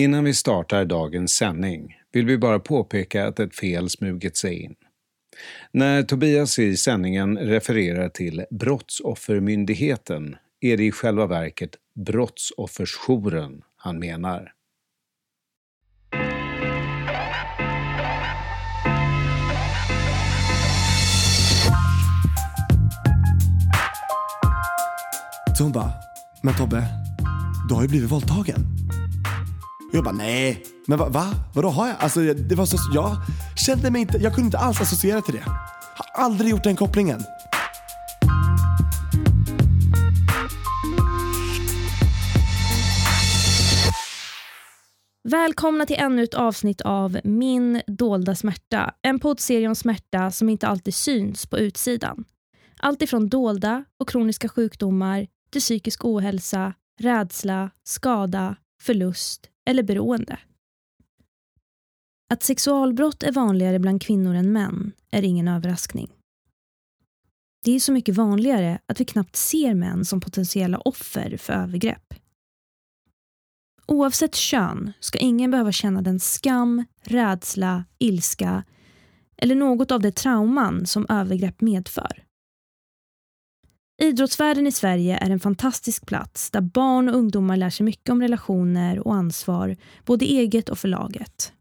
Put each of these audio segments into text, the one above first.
Innan vi startar dagens sändning vill vi bara påpeka att ett fel smugit sig in. När Tobias i sändningen refererar till Brottsoffermyndigheten är det i själva verket Brottsoffersjouren han menar. Så hon bara, men Tobbe, du har ju blivit våldtagen. Och jag bara, nej, men va, va? Vadå har jag? Alltså, det var så, jag kände mig inte, jag kunde inte alls associera till det. Har aldrig gjort den kopplingen. Välkomna till ännu ett avsnitt av Min dolda smärta. En poddserie om smärta som inte alltid syns på utsidan. Allt ifrån dolda och kroniska sjukdomar till psykisk ohälsa, rädsla, skada, förlust eller beroende. Att sexualbrott är vanligare bland kvinnor än män är ingen överraskning. Det är så mycket vanligare att vi knappt ser män som potentiella offer för övergrepp. Oavsett kön ska ingen behöva känna den skam, rädsla, ilska eller något av det trauman som övergrepp medför. Idrottsvärlden i Sverige är en fantastisk plats där barn och ungdomar lär sig mycket om relationer och ansvar, både eget och för laget.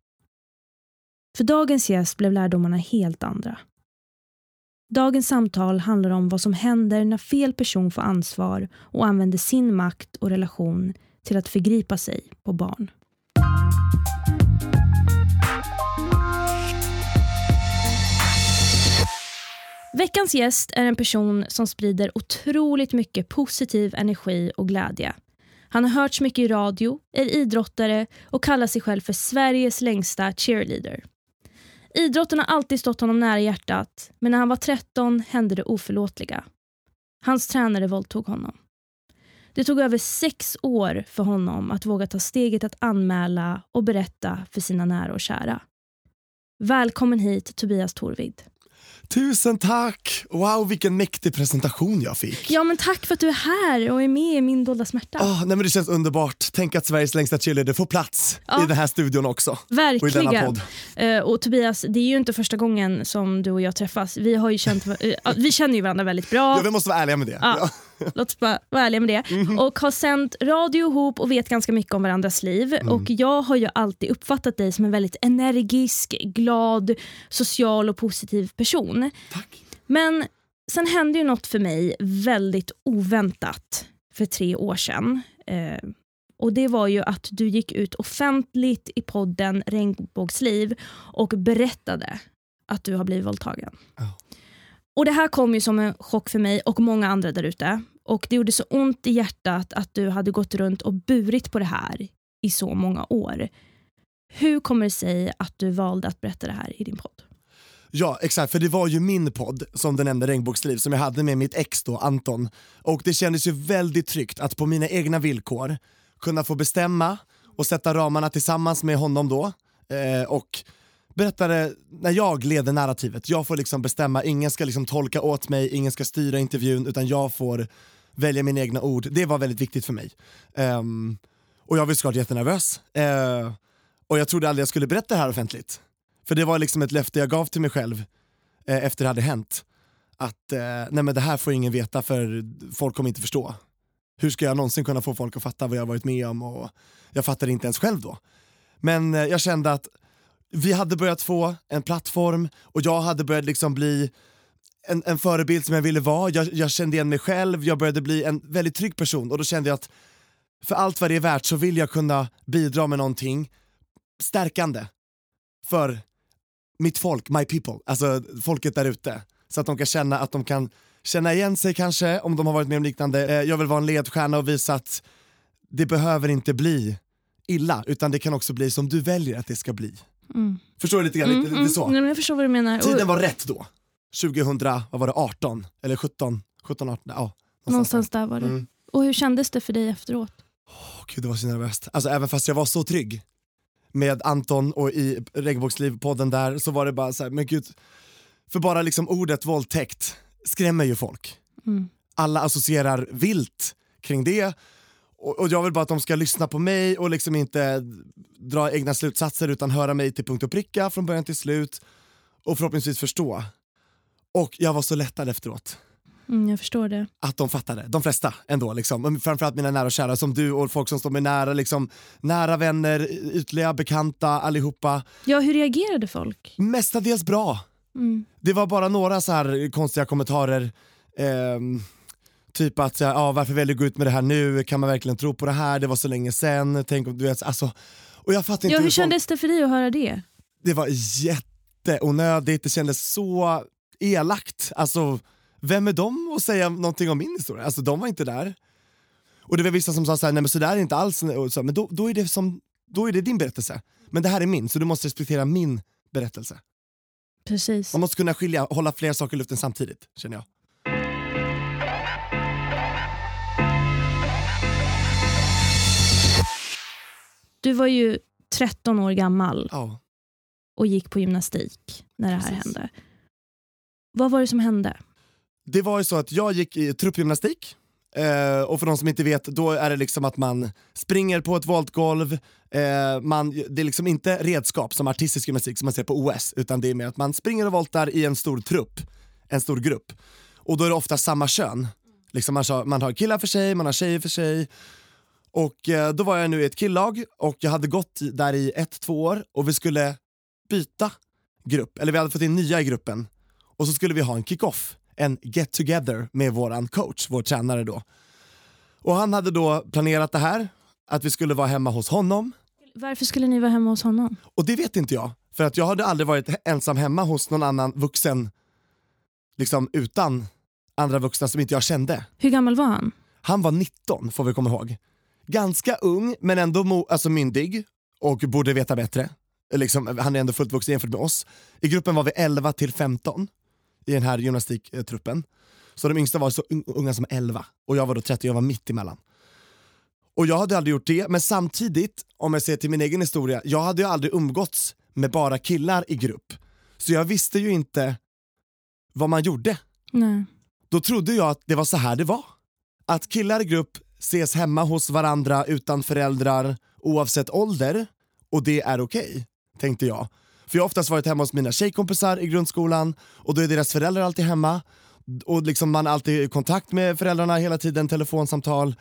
För dagens gäst blev lärdomarna helt andra. Dagens samtal handlar om vad som händer när fel person får ansvar och använder sin makt och relation till att förgripa sig på barn. Veckans gäst är en person som sprider otroligt mycket positiv energi och glädje. Han har hörts mycket i radio, är idrottare och kallar sig själv för Sveriges längsta cheerleader. Idrotten har alltid stått honom nära hjärtat, men när han var 13 hände det oförlåtliga. Hans tränare våldtog honom. Det tog över sex år för honom att våga ta steget att anmäla och berätta för sina nära och kära. Välkommen hit Tobias Torvid. Tusen tack! Wow, vilken mäktig presentation jag fick. Ja, men tack för att du är här och är med i Min dolda smärta. Oh, nej, men det känns underbart. Tänk att Sveriges längsta cheerleader får plats ja. i den här studion också. Verkligen. Och, i denna podd. Uh, och Tobias, det är ju inte första gången som du och jag träffas. Vi, har ju känt, uh, vi känner ju varandra väldigt bra. Ja, vi måste vara ärliga med det. Ja. Låt oss bara vara ärliga med det. Mm. Och har sänt radio ihop och vet ganska mycket om varandras liv. Mm. Och Jag har ju alltid uppfattat dig som en väldigt energisk, glad, social och positiv person. Tack. Men sen hände ju något för mig väldigt oväntat för tre år sedan. Eh, och Det var ju att du gick ut offentligt i podden Regnbågsliv och berättade att du har blivit våldtagen. Oh. Och Det här kom ju som en chock för mig och många andra där ute. Och Det gjorde så ont i hjärtat att du hade gått runt och burit på det här i så många år. Hur kommer det sig att du valde att berätta det här i din podd? Ja exakt, för det var ju min podd som du nämnde Regnbågsliv som jag hade med mitt ex då, Anton. Och det kändes ju väldigt tryggt att på mina egna villkor kunna få bestämma och sätta ramarna tillsammans med honom då. Eh, och berättade när jag leder narrativet. Jag får liksom bestämma, ingen ska liksom tolka åt mig, ingen ska styra intervjun utan jag får välja mina egna ord. Det var väldigt viktigt för mig. Um, och jag var såklart jättenervös. Uh, och jag trodde aldrig jag skulle berätta det här offentligt. För det var liksom ett löfte jag gav till mig själv uh, efter det hade hänt. Att uh, nej men det här får ingen veta för folk kommer inte förstå. Hur ska jag någonsin kunna få folk att fatta vad jag varit med om? Och jag fattade inte ens själv då. Men jag kände att vi hade börjat få en plattform och jag hade börjat liksom bli en, en förebild som jag ville vara. Jag, jag, kände igen mig själv, jag började bli en väldigt trygg person och då kände jag att för allt vad det är värt så vill jag kunna bidra med någonting stärkande för mitt folk, my people, alltså folket där ute. Så att de kan känna att de kan känna igen sig kanske om de har varit med om liknande. Eh, jag vill vara en ledstjärna och visa att det behöver inte bli illa utan det kan också bli som du väljer att det ska bli. Mm. Förstår du lite grann? Mm, lite, lite så. Mm, jag förstår vad du menar. Tiden var rätt då. 2000, vad var det, 18? Eller 17? 17, 18? Ja, någonstans, någonstans där. var det. Mm. Och hur kändes det för dig efteråt? Oh, Gud, det var så nervöst. Alltså även fast jag var så trygg med Anton och i Regnbågsliv-podden där så var det bara så här, men gud. För bara liksom ordet våldtäkt skrämmer ju folk. Mm. Alla associerar vilt kring det Och, jag vill bara att de ska lyssna på mig och liksom inte dra egna slutsatser utan höra mig till punkt och pricka från början till slut och förhoppningsvis förstå. Och jag var så lättad efteråt. Mm, jag förstår det. Att de fattade, de flesta ändå. Liksom. Framförallt mina nära och kära som du och folk som står mig nära. Liksom, nära vänner, ytliga bekanta, allihopa. Ja, hur reagerade folk? Mestadels bra. Mm. Det var bara några så här konstiga kommentarer. ehm, typ att, så här, ja, varför väljer du gå ut med det här nu? Kan man verkligen tro på det här? Det var så länge sen. Tänk om du vet, alltså, och jag fattar inte Ja, hur folk- kändes det för dig att höra det? det var jätteonödigt, det kändes så elakt. Alltså, vem är de att säga någonting om min historia? Alltså de var inte där. Och det var vissa som sa såhär, nej men sådär är det inte alls, och så, men då, då, är det som, då är det din berättelse. Men det här är min, så du måste respektera min berättelse. Precis. Man måste kunna skilja, hålla flera saker i luften samtidigt, känner jag. Du var ju 13 år gammal Ja. och gick på gymnastik när det här Precis. hände. Vad var det som hände? Det var ju så att jag gick i truppgymnastik, eh, och för de som inte vet, då är det liksom att man springer på ett voltgolv, eh, man, det är liksom inte redskap som artistisk gymnastik som man ser på OS, utan det är mer att man springer och voltar i en stor trupp, en stor grupp. Och då är det ofta samma kön. Liksom man, har, man har killar för sig, man har tjejer för sig. Och eh, då var jag nu i ett killag och jag hade gått där i ett, två år och vi skulle byta grupp, eller vi hade fått in nya i gruppen. Och så skulle vi ha en kick-off, en get together med våran coach, vår tränare då. Och han hade då planerat det här, att vi skulle vara hemma hos honom. Varför skulle ni vara hemma hos honom? Och det vet inte jag, för att jag hade aldrig varit ensam hemma hos någon annan vuxen, liksom utan andra vuxna som inte jag kände. Hur gammal var han? Han var 19 får vi komma ihåg. Ganska ung men ändå mo- alltså myndig och borde veta bättre. Liksom, han är ändå fullt vuxen jämfört med oss. I gruppen var vi 11 till 15 i den här gymnastiktruppen. Så de yngsta var så un- unga som 11 och jag var då 30, jag var mitt emellan. Och jag hade aldrig gjort det, men samtidigt, om jag ser till min egen historia, jag hade ju aldrig umgåtts med bara killar i grupp. Så jag visste ju inte vad man gjorde Nej. då trodde jag att det var så här det var. Att killar i grupp ses hemma hos varandra utan föräldrar oavsett ålder och det är okej, tänkte jag. För jag har oftast varit hemma hos mina tjejkompisar i grundskolan och då är deras föräldrar alltid hemma och liksom man är alltid i kontakt med föräldrarna hela tiden, telefonsamtal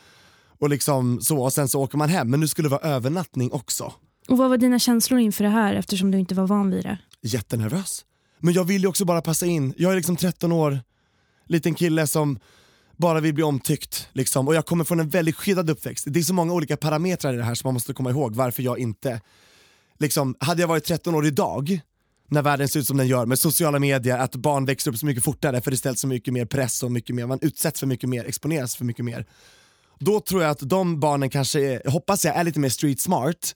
och liksom så och sen så åker man hem. Men nu skulle det vara övernattning också. Och vad var dina känslor inför det här eftersom du inte var van vid det? jättenervös. Men jag vill ju också bara passa in. Jag är liksom 13 år, liten kille som bara vill bli omtyckt. Liksom. Och jag kommer från en väldigt skyddad uppväxt. Det är så många olika parametrar i det här som man måste komma ihåg varför jag inte... Liksom, hade jag varit 13 år idag, när världen ser ut som den gör med sociala medier, att barn växer upp så mycket fortare för det ställs så mycket mer press och mycket mer, man utsätts för mycket mer, exponeras för mycket mer. Då tror jag att de barnen kanske, är, hoppas jag, är lite mer street smart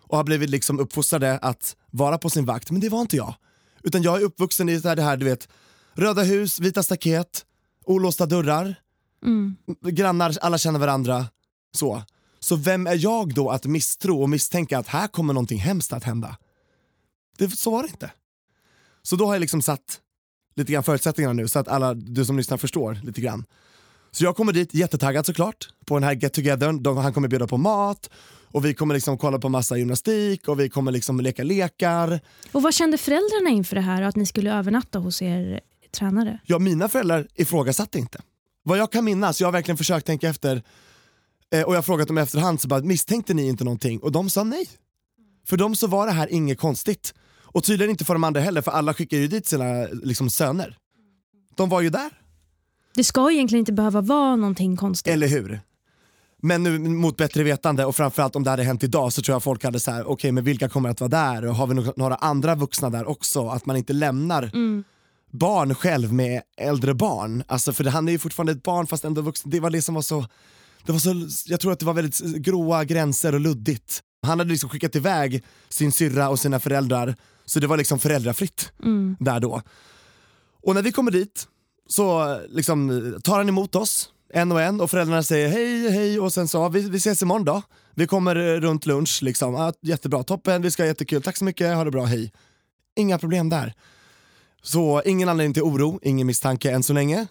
och har blivit liksom uppfostrade att vara på sin vakt, men det var inte jag. Utan jag är uppvuxen i det här, det här du vet, röda hus, vita staket, olåsta dörrar, Mm. grannar, alla känner varandra. Så. så vem är jag då att misstro och misstänka att här kommer någonting hemskt att hända? Det, så var det inte. Så då har jag liksom satt lite grann förutsättningarna nu så att alla du som lyssnar förstår lite grann. Så jag kommer dit jättetaggad såklart på den här get together. Han kommer bjuda på mat och vi kommer liksom kolla på massa gymnastik och vi kommer liksom leka lekar. Och vad kände föräldrarna inför det här och att ni skulle övernatta hos er tränare? Ja, mina föräldrar ifrågasatte inte. Vad jag kan minnas, jag har verkligen försökt tänka efter eh, och jag har frågat dem i efterhand, så bara, misstänkte ni inte någonting? Och de sa nej. För dem så var det här inget konstigt. Och tydligen inte för de andra heller, för alla skickar ju dit sina liksom, söner. De var ju där, Det ska egentligen inte behöva vara någonting konstigt. eller hur? Men nu mot bättre vetande och framförallt om det hade hänt idag så tror jag folk hade så här: okej men vilka kommer att vara där och har vi några andra vuxna där också? Att man inte lämnar Mm. Barn själv med äldre barn. Alltså för han är ju fortfarande ett barn fast ändå vuxen. Det var det som var så, det var så, jag tror att det var väldigt gråa gränser och luddigt. Han hade liksom skickat iväg sin syrra och sina föräldrar så det var liksom föräldrafritt Mm. där då. Och när vi kommer dit så liksom tar han emot oss en och en och föräldrarna säger hej hej och sen så vi, vi ses imorgon då. Vi kommer eh, runt lunch liksom, ah, jättebra, toppen, vi ska ha jättekul, tack så mycket, ha det bra, hej. Inga problem där. Så ingen anledning till oro, ingen misstanke än så länge.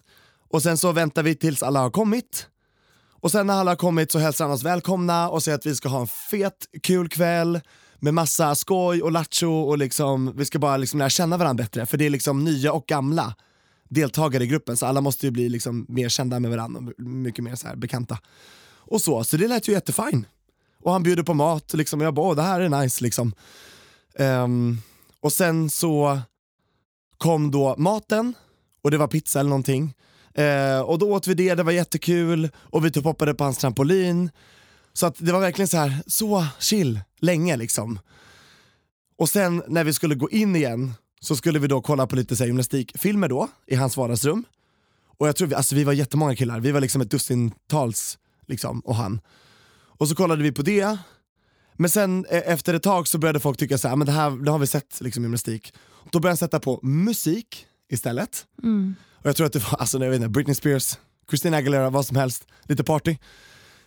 Och sen så väntar vi tills alla har kommit. Och sen när alla har kommit så hälsar han oss välkomna och säger att vi ska ha en fet, kul kväll med massa skoj och lattjo och liksom, vi ska bara liksom lära känna varandra bättre. För det är liksom nya och gamla deltagare i gruppen så alla måste ju bli liksom mer kända med varandra och mycket mer så här bekanta. Och så, så det lät ju jättefint. Och han bjuder på mat liksom, och jag bara, åh det här är nice liksom. Um, och sen så kom då maten och det var pizza eller någonting. Eh, och då åt vi det, det var jättekul och vi typ hoppade på hans trampolin. Så att det var verkligen så här, så chill, länge liksom. Och sen när vi skulle gå in igen så skulle vi då kolla på lite så här, gymnastikfilmer då i hans vardagsrum. Och jag tror vi, alltså vi var jättemånga killar, vi var liksom ett dussintals liksom, och han. Och så kollade vi på det, men sen eh, efter ett tag så började folk tycka så här, ah, men det här det har vi sett liksom, gymnastik. Då började han sätta på musik istället. Mm. Och jag tror att det var alltså, jag vet inte, Britney Spears, Christina Aguilera, vad som helst, lite party.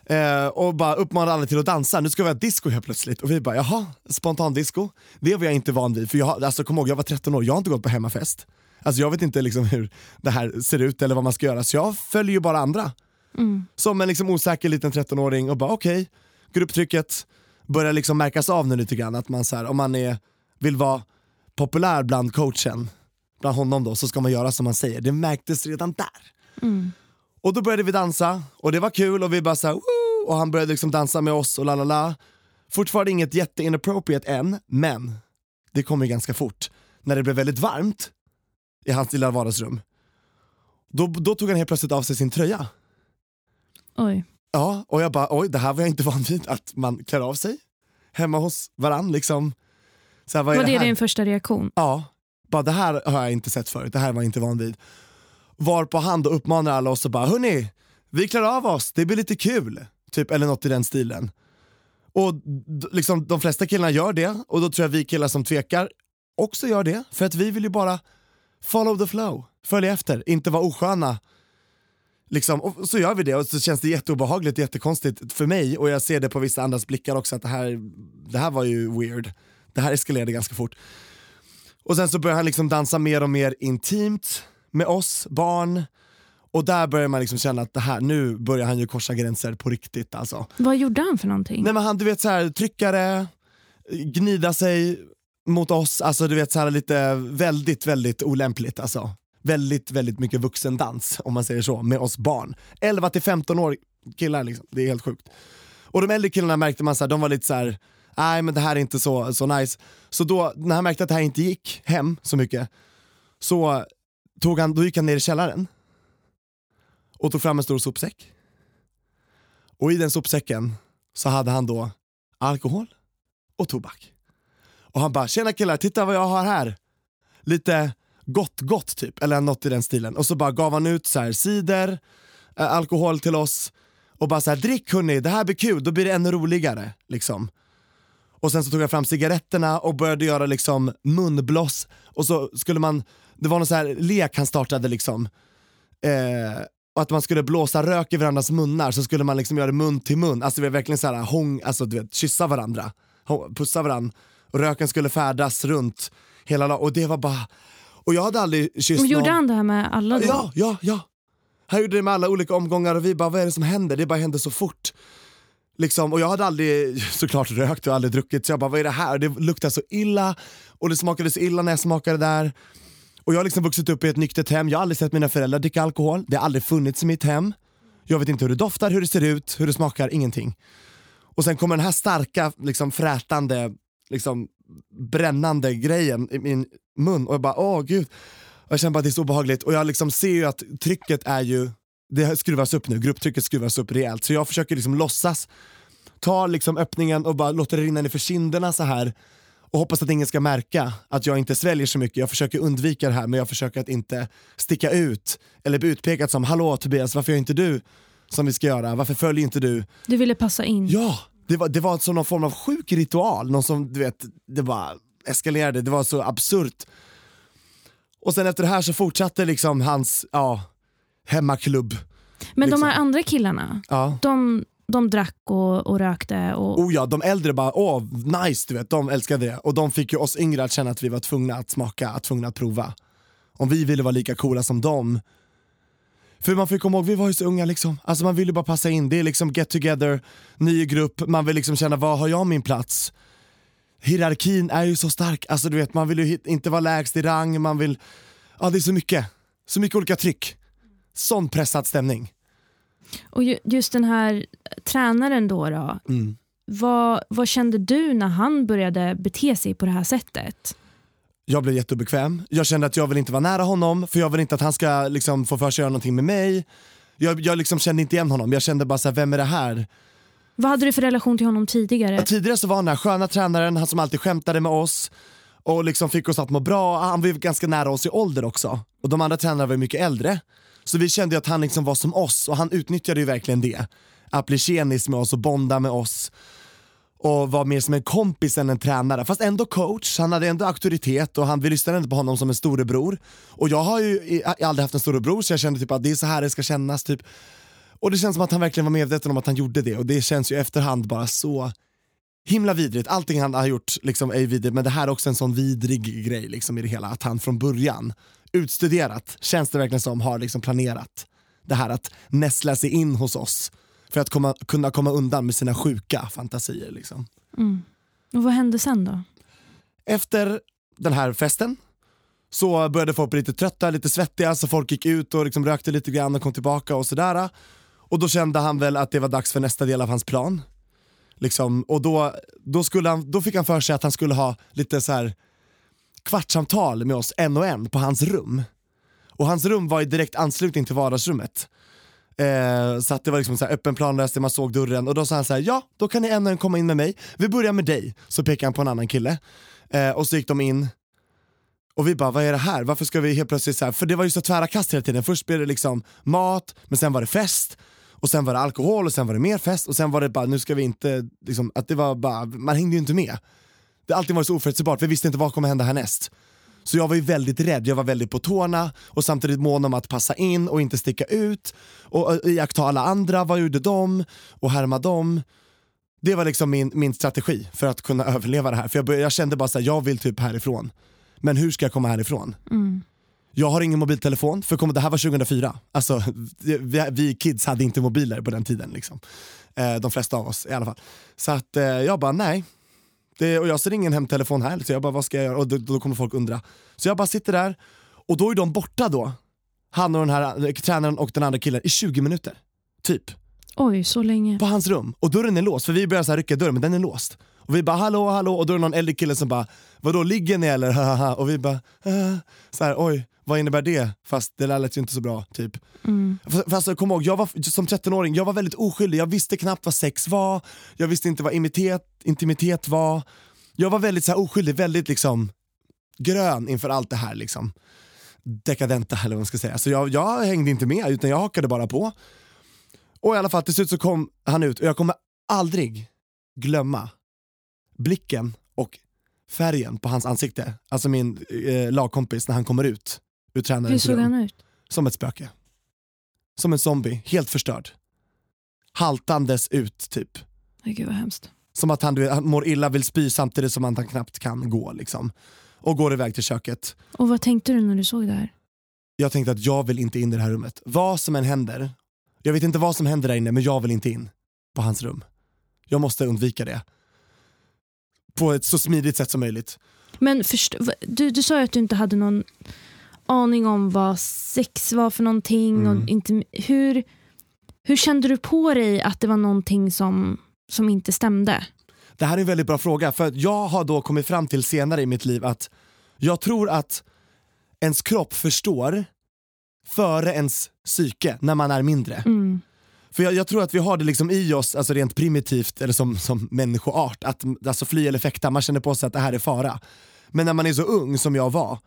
Eh, och bara uppmanade alla till att dansa, nu ska vi ha disco helt plötsligt. Och vi bara jaha, spontan disco. Det var jag inte van vid, för jag, alltså, kom ihåg jag var 13 år, jag har inte gått på hemmafest. Alltså jag vet inte liksom hur det här ser ut eller vad man ska göra, så jag följer ju bara andra. Mm. Som en liksom osäker liten 13-åring och bara okej, okay, grupptrycket börjar liksom märkas av nu lite grann. Att man så här, om man är, vill vara populär bland coachen, bland honom då, så ska man göra som man säger. Det märktes redan där. Mm. Och då började vi dansa och det var kul och vi bara såhär och han började liksom dansa med oss och la la la. Fortfarande inget jätte inappropriate än, men det kom ju ganska fort. När det blev väldigt varmt i hans lilla vardagsrum, då, då tog han helt plötsligt av sig sin tröja. Oj. Ja, och jag bara oj, det här var jag inte van vid, att man klär av sig hemma hos varann. Liksom. Så här, vad är var det, det här? din första reaktion? Ja, bara det här har jag inte sett förut, det här var jag inte van vid. Varpå han då uppmanar alla oss och bara hörni, vi klär av oss, det blir lite kul. Typ, eller något i den stilen. Och liksom, de flesta killarna gör det och då tror jag vi killar som tvekar också gör det. För att vi vill ju bara follow the flow, följa efter, inte vara osköna. Liksom, och så gör vi det och så känns det jätteobehagligt, jättekonstigt för mig och jag ser det på vissa andras blickar också att det här, det här var ju weird. Det här eskalerade ganska fort. Och sen så börjar han liksom dansa mer och mer intimt med oss barn. Och där börjar man liksom känna att det här, nu börjar han ju korsa gränser på riktigt alltså. Vad gjorde han för någonting? Nej men han, du vet så här, tryckare, gnida sig mot oss, alltså du vet så här lite väldigt, väldigt olämpligt alltså. Väldigt, väldigt mycket vuxendans om man säger så, med oss barn. 11 till 15 år killar liksom, det är helt sjukt. Och de äldre killarna märkte man så här, de var lite så här, nej men det här är inte så, så nice. Så då, när han märkte att det här inte gick hem så mycket, så tog han, då gick han ner i källaren och tog fram en stor sopsäck. Och i den sopsäcken så hade han då alkohol och tobak. Och han bara, tjena killar, titta vad jag har här. Lite gott gott typ, eller något i den stilen. Och så bara gav han ut så här cider, äh, alkohol till oss och bara så här, drick hörni, det här blir kul, då blir det ännu roligare. Liksom. Och sen så tog jag fram cigaretterna och började göra liksom munblås och så skulle man, det var någon så här lek han startade liksom. Eh, och att man skulle blåsa rök i varandras munnar så skulle man liksom göra det mun till mun, alltså det var verkligen så här, hång, alltså du vet, kyssa varandra, pussa varandra och röken skulle färdas runt hela och det var bara, och jag hade aldrig kysst och gjorde någon. han det här med alla då? Ja, ja, ja. Han gjorde det med alla olika omgångar och vi bara, vad är det som händer? Det bara hände så fort. Liksom, och jag hade aldrig såklart rökt och aldrig druckit så jag bara, vad är det här? Det luktade så illa och det smakade så illa när jag smakade där. Och jag har liksom vuxit upp i ett nyktert hem, jag har aldrig sett mina föräldrar dricka alkohol, det har aldrig funnits i mitt hem. Jag vet inte hur det doftar, hur det ser ut, hur det smakar, ingenting. Och sen kommer den här starka, liksom frätande, liksom brännande grejen i min mun och jag bara åh gud. Och jag känner bara att det är så obehagligt och jag liksom ser ju att trycket är ju, det skruvas upp nu, grupptrycket skruvas upp rejält. Så jag försöker liksom låtsas ta liksom öppningen och bara låta det rinna ner för kinderna så här och hoppas att ingen ska märka att jag inte sväljer så mycket. Jag försöker undvika det här men jag försöker att inte sticka ut eller bli utpekad som hallå Tobias varför gör inte du som vi ska göra, varför följer inte du? Du ville passa in? Ja, det var, det var som någon form av sjuk ritual, någon som du vet, det bara eskalerade, det var så absurt. Och sen efter det här så fortsatte liksom hans ja, hemmaklubb. Men liksom. de här andra killarna, Ja. de, de drack och, och rökte och... Oh ja, de äldre bara åh nice, du vet, de älskade det. Och de fick ju oss yngre att känna att vi var tvungna att smaka, att tvungna att prova. Om vi ville vara lika coola som dem. För man får komma ihåg, vi var ju så unga liksom. Alltså man vill ju bara passa in, det är liksom get together, ny grupp, man vill liksom känna var har jag min plats? Hierarkin är ju så stark, alltså du vet man vill ju inte vara lägst i rang, man vill, ja det är så mycket, så mycket olika tryck. Sån pressad stämning. Och just den här tränaren då, då mm. vad, vad kände du när han började bete sig på det här sättet? Jag blev jätteobekväm, jag kände att jag vill inte vara nära honom för jag vill inte att han ska liksom, få för sig göra någonting med mig. Jag, jag liksom kände inte igen honom, jag kände bara så här, vem är det här? Vad hade du för relation till honom tidigare? Ja, tidigare så var han den här sköna tränaren, han som alltid skämtade med oss och liksom fick oss att må bra. Han var ju ganska nära oss i ålder också. Och de andra tränarna var mycket äldre. Så vi kände att han liksom var som oss och han utnyttjade ju verkligen det. Att bli tjenis med oss och bonda med oss och var mer som en kompis än en tränare. Fast ändå coach, han hade ändå auktoritet och han, vi lyssnade inte på honom som en storebror. Och jag har ju aldrig haft en storebror så jag kände typ att det är så här det ska kännas. Typ. Och det känns som att han verkligen var medveten om att han gjorde det och det känns ju efterhand bara så himla vidrigt. Allting han har gjort liksom är vidrigt men det här är också en sån vidrig grej liksom i det hela. Att han från början, utstuderat, känns det verkligen som, har liksom planerat det här att näsla sig in hos oss för att komma, kunna komma undan med sina sjuka fantasier. Liksom. Mm. Och vad hände sen då? Efter den här festen så började folk bli lite trötta, lite svettiga, så folk gick ut och liksom rökte lite grann och kom tillbaka och sådär. Och då kände han väl att det var dags för nästa del av hans plan. Liksom, och då, då, skulle han, då fick han för sig att han skulle ha lite så här kvartssamtal med oss en och en på hans rum. Och hans rum var i direkt anslutning till vardagsrummet. Eh, så att det var liksom så här öppen planlösning, man såg dörren och då sa han så här, ja då kan ni en och en komma in med mig. Vi börjar med dig, så pekade han på en annan kille. Eh, och så gick de in och vi bara, vad är det här? Varför ska vi helt plötsligt så här? För det var ju så tvära kast hela tiden. Först blev det liksom mat, men sen var det fest. Och sen var det alkohol och sen var det mer fest och sen var det bara, nu ska vi inte, liksom, att det var bara, man hängde ju inte med. Det har alltid varit så oförutsägbart, vi visste inte vad kommer hända härnäst. Så jag var ju väldigt rädd, jag var väldigt på tårna och samtidigt mån om att passa in och inte sticka ut och iaktta alla andra, vad gjorde de och härma dem. Det var liksom min, min strategi för att kunna överleva det här. För jag, började, jag kände bara att jag vill typ härifrån. Men hur ska jag komma härifrån? Mm. Jag har ingen mobiltelefon, för det här var 2004. Alltså, vi, vi kids hade inte mobiler på den tiden. Liksom. Eh, de flesta av oss i alla fall. Så att eh, jag bara, nej, det, och jag ser ingen hemtelefon här, så jag bara vad ska jag göra? Och då, då, kommer folk undra. Så jag bara sitter där, och då är de borta då. Han och den här tränaren och den andra killen i 20 minuter. Typ. Oj, så länge. På hans rum. Och dörren är låst, för vi börjar så här rycka dörren men den är låst. Och vi bara hallå hallå och då är det någon äldre kille som bara vadå ligger ni eller? och vi bara äh. så här, oj vad innebär det? Fast det lät ju inte så bra typ. Mm. Fast, fast kom ihåg, jag var, som 13-åring, jag var väldigt oskyldig, jag visste knappt vad sex var, jag visste inte vad intimitet, intimitet var. Jag var väldigt så här, oskyldig, väldigt liksom grön inför allt det här liksom. Dekadenta eller vad man ska säga. Så jag, jag hängde inte med utan jag hakade bara på. Och i alla fall till slut så kom han ut och jag kommer aldrig glömma blicken och färgen på hans ansikte. Alltså min eh, lagkompis när han kommer ut ur tränarens Hur såg rum. han ut? Som ett spöke. Som en zombie, helt förstörd. Haltandes ut typ. Nej, gud vad hemskt. Som att han, du han mår illa, vill spy samtidigt som han knappt kan gå. Liksom. Och går iväg till köket. Och vad tänkte du när du såg det här? Jag tänkte att jag vill inte in i det här rummet. Vad som än händer, jag vet inte vad som händer där inne men jag vill inte in på hans rum. Jag måste undvika det. På ett så smidigt sätt som möjligt. Men först, du, du sa ju att du inte hade någon aning om vad sex var för någonting. Mm. Och inte, hur, hur kände du på dig att det var någonting som, som inte stämde? Det här är en väldigt bra fråga för jag har då kommit fram till senare i mitt liv att jag tror att ens kropp förstår före ens psyke när man är mindre. Mm. För jag, jag, tror att vi har det liksom i oss, alltså rent primitivt, eller som, som människoart, att alltså fly eller fäkta, man känner på sig att det här är fara. Men när man är så ung som jag var,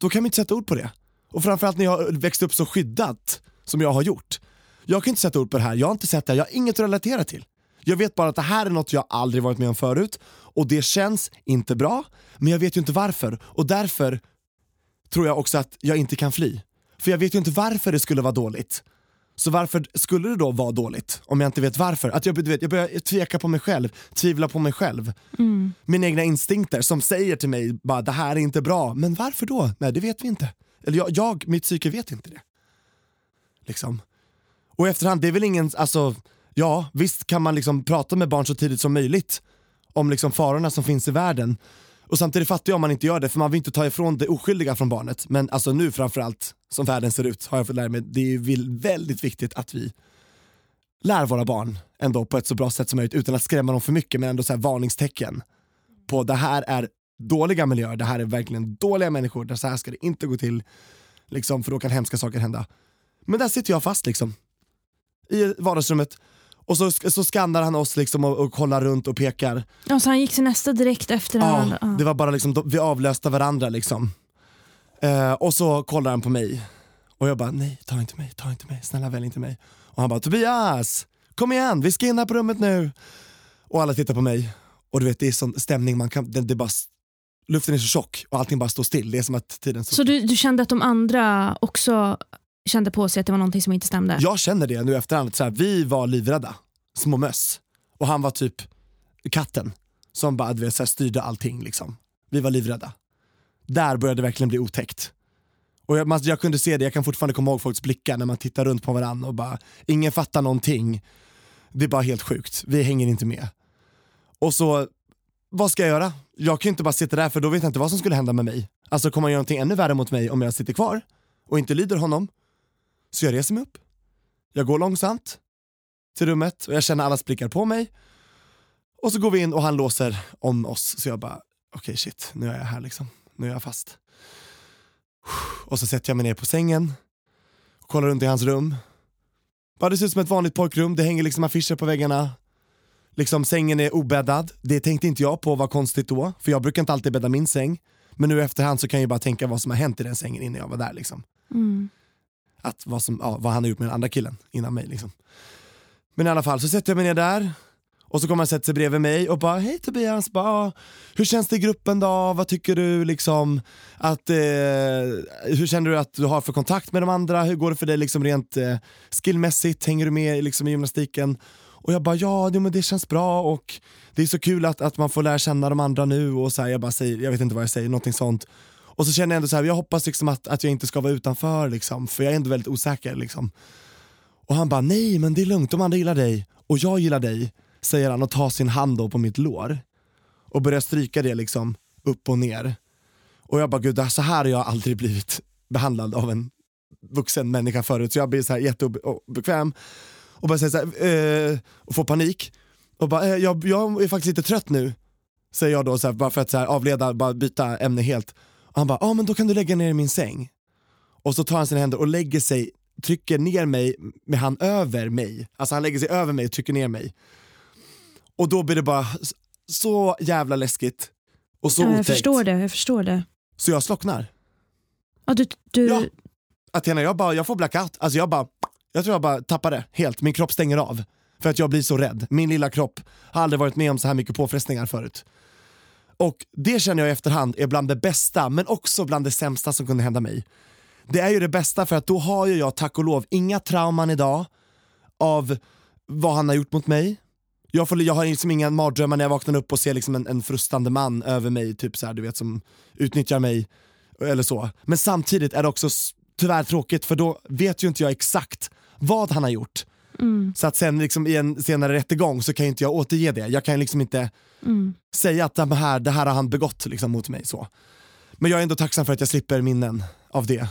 då kan man inte sätta ord på det. Och framförallt när jag växte upp så skyddat som jag har gjort. Jag kan inte sätta ord på det här, jag har inte sett det här, jag har inget att relatera till. Jag vet bara att det här är något jag aldrig varit med om förut och det känns inte bra, men jag vet ju inte varför. Och därför tror jag också att jag inte kan fly. För jag vet ju inte varför det skulle vara dåligt. Så varför skulle det då vara dåligt om jag inte vet varför? Att jag, du vet, jag börjar tveka på mig själv, tvivla på mig själv. Mm. Mina egna instinkter som säger till mig bara det här är inte bra. Men varför då? Nej det vet vi inte. Eller jag, jag mitt psyke vet inte det. Liksom. Och i efterhand, det är väl ingen, alltså ja visst kan man liksom prata med barn så tidigt som möjligt om liksom farorna som finns i världen. Och samtidigt fattar jag om man inte gör det för man vill inte ta ifrån det oskyldiga från barnet. Men alltså nu framförallt, som världen ser ut, har jag fått lära mig, det är väldigt viktigt att vi lär våra barn ändå på ett så bra sätt som möjligt utan att skrämma dem för mycket men ändå så här varningstecken på det här är dåliga miljöer, det här är verkligen dåliga människor, där så här ska det inte gå till. Liksom, för då kan hemska saker hända. Men där sitter jag fast liksom. I vardagsrummet. Och så, så skannar han oss liksom och, och kollar runt och pekar. Ja, så han gick till nästa direkt efter ja, ja. Det var bara liksom, vi avlöste varandra liksom. Eh, och så kollar han på mig. Och jag bara, nej ta inte mig, ta inte mig, snälla välj inte mig. Och han bara, Tobias, kom igen, vi ska in här på rummet nu. Och alla tittar på mig. Och du vet det är sån stämning, man kan, det, det bara, luften är så tjock och allting bara står still. Det är som att tiden Så du, du kände att de andra också kände på sig att det var någonting som inte stämde? Jag känner det nu efterhand, så här, vi var livrädda, små möss. Och han var typ katten som bara du vet, så här, styrde allting. Liksom. Vi var livrädda. Där började det verkligen bli otäckt. Och jag, man, jag kunde se det, jag kan fortfarande komma ihåg folks blickar när man tittar runt på varandra och bara, ingen fattar någonting. Det är bara helt sjukt, vi hänger inte med. Och så, vad ska jag göra? Jag kan ju inte bara sitta där för då vet jag inte vad som skulle hända med mig. Alltså kommer han göra någonting ännu värre mot mig om jag sitter kvar och inte lyder honom? Så jag reser mig upp, jag går långsamt till rummet och jag känner allas blickar på mig. Och så går vi in och han låser om oss så jag bara, okej okay, shit, nu är jag här liksom. Nu är jag fast. Och så sätter jag mig ner på sängen, och kollar runt i hans rum. Bara det ser ut som ett vanligt pojkrum, det hänger liksom affischer på väggarna. Liksom sängen är obäddad, det tänkte inte jag på var konstigt då, för jag brukar inte alltid bädda min säng. Men nu i efterhand så kan jag bara tänka vad som har hänt i den sängen innan jag var där. Liksom. Mm. Att vad, som, ja, vad han har gjort med den andra killen innan mig. Liksom. Men i alla fall så sätter jag mig ner där, och så kommer han sätta sig bredvid mig och bara, hej Tobias, bara, hur känns det i gruppen då? Vad tycker du liksom att, eh, hur känner du att du har för kontakt med de andra? Hur går det för dig liksom rent eh, skillmässigt? Hänger du med liksom, i gymnastiken? Och jag bara, ja det, men det känns bra och det är så kul att, att man får lära känna de andra nu och så här, jag bara säger, jag vet inte vad jag säger, någonting sånt. Och så känner jag ändå så här, jag hoppas liksom att, att jag inte ska vara utanför liksom, för jag är ändå väldigt osäker liksom. Och han bara, nej men det är lugnt, de andra gillar dig och jag gillar dig säger han och tar sin hand då på mitt lår och börjar stryka det liksom upp och ner. Och jag bara, gud så här har jag aldrig blivit behandlad av en vuxen människa förut. Så jag blir så här jätteobekväm och bara säger så här, eh, och får panik. Och bara, eh, jag, jag är faktiskt lite trött nu, säger jag då så här, bara för att så här, avleda, bara byta ämne helt. Och han bara, ja ah, men då kan du lägga ner i min säng. Och så tar han sina händer och lägger sig, trycker ner mig med han över mig. Alltså han lägger sig över mig och trycker ner mig. Och då blir det bara så jävla läskigt och så ja, Jag otäckt. förstår det, jag förstår det. Så jag slocknar. Ja, du, du... Ja. Athena, jag, bara, jag får blackout. Alltså jag, bara, jag tror jag bara tappar det helt, min kropp stänger av. För att jag blir så rädd. Min lilla kropp har aldrig varit med om så här mycket påfrestningar förut. Och det känner jag i efterhand är bland det bästa, men också bland det sämsta som kunde hända mig. Det är ju det bästa för att då har ju jag tack och lov inga trauman idag av vad han har gjort mot mig, jag, får, jag har liksom inga mardrömmar när jag vaknar upp och ser liksom en, en frustande man över mig, typ så här, du vet som utnyttjar mig eller så. Men samtidigt är det också tyvärr tråkigt för då vet ju inte jag exakt vad han har gjort. Mm. Så att sen liksom i en senare rättegång så kan inte jag återge det. Jag kan liksom inte mm. säga att det här, det här har han begått liksom mot mig. så. Men jag är ändå tacksam för att jag slipper minnen av det.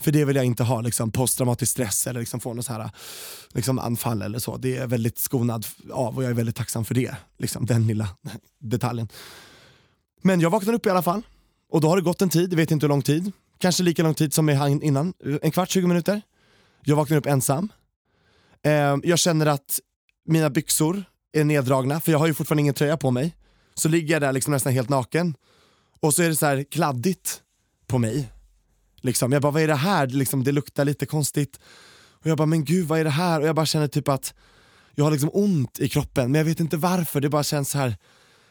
För det vill jag inte ha, liksom, posttraumatisk stress eller liksom få något så här, liksom, anfall eller så. Det är väldigt skonad av och jag är väldigt tacksam för det. Liksom, den lilla detaljen. Men jag vaknade upp i alla fall och då har det gått en tid, jag vet inte hur lång tid. Kanske lika lång tid som innan, en kvart, 20 minuter. Jag vaknar upp ensam. Eh, jag känner att mina byxor är neddragna, för jag har ju fortfarande ingen tröja på mig. Så ligger jag där liksom nästan helt naken. Och så är det så här kladdigt på mig. Liksom. Jag bara, vad är det här? Liksom, det luktar lite konstigt. Och jag bara, men gud vad är det här? Och jag bara känner typ att jag har liksom ont i kroppen, men jag vet inte varför. Det bara känns så här.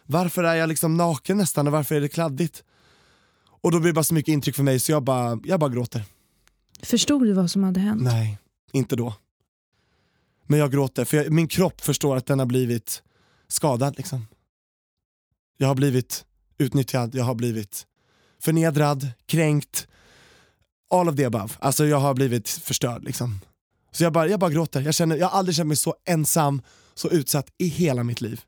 varför är jag liksom naken nästan och varför är det kladdigt? Och då blir det bara så mycket intryck för mig så jag bara, jag bara gråter. Förstod du vad som hade hänt? Nej, inte då. Men jag gråter, för jag, min kropp förstår att den har blivit skadad. Liksom. Jag har blivit utnyttjad, jag har blivit förnedrad, kränkt, all of the above. Alltså jag har blivit förstörd liksom. Så jag bara, jag bara gråter. Jag, känner, jag har aldrig känt mig så ensam, så utsatt i hela mitt liv.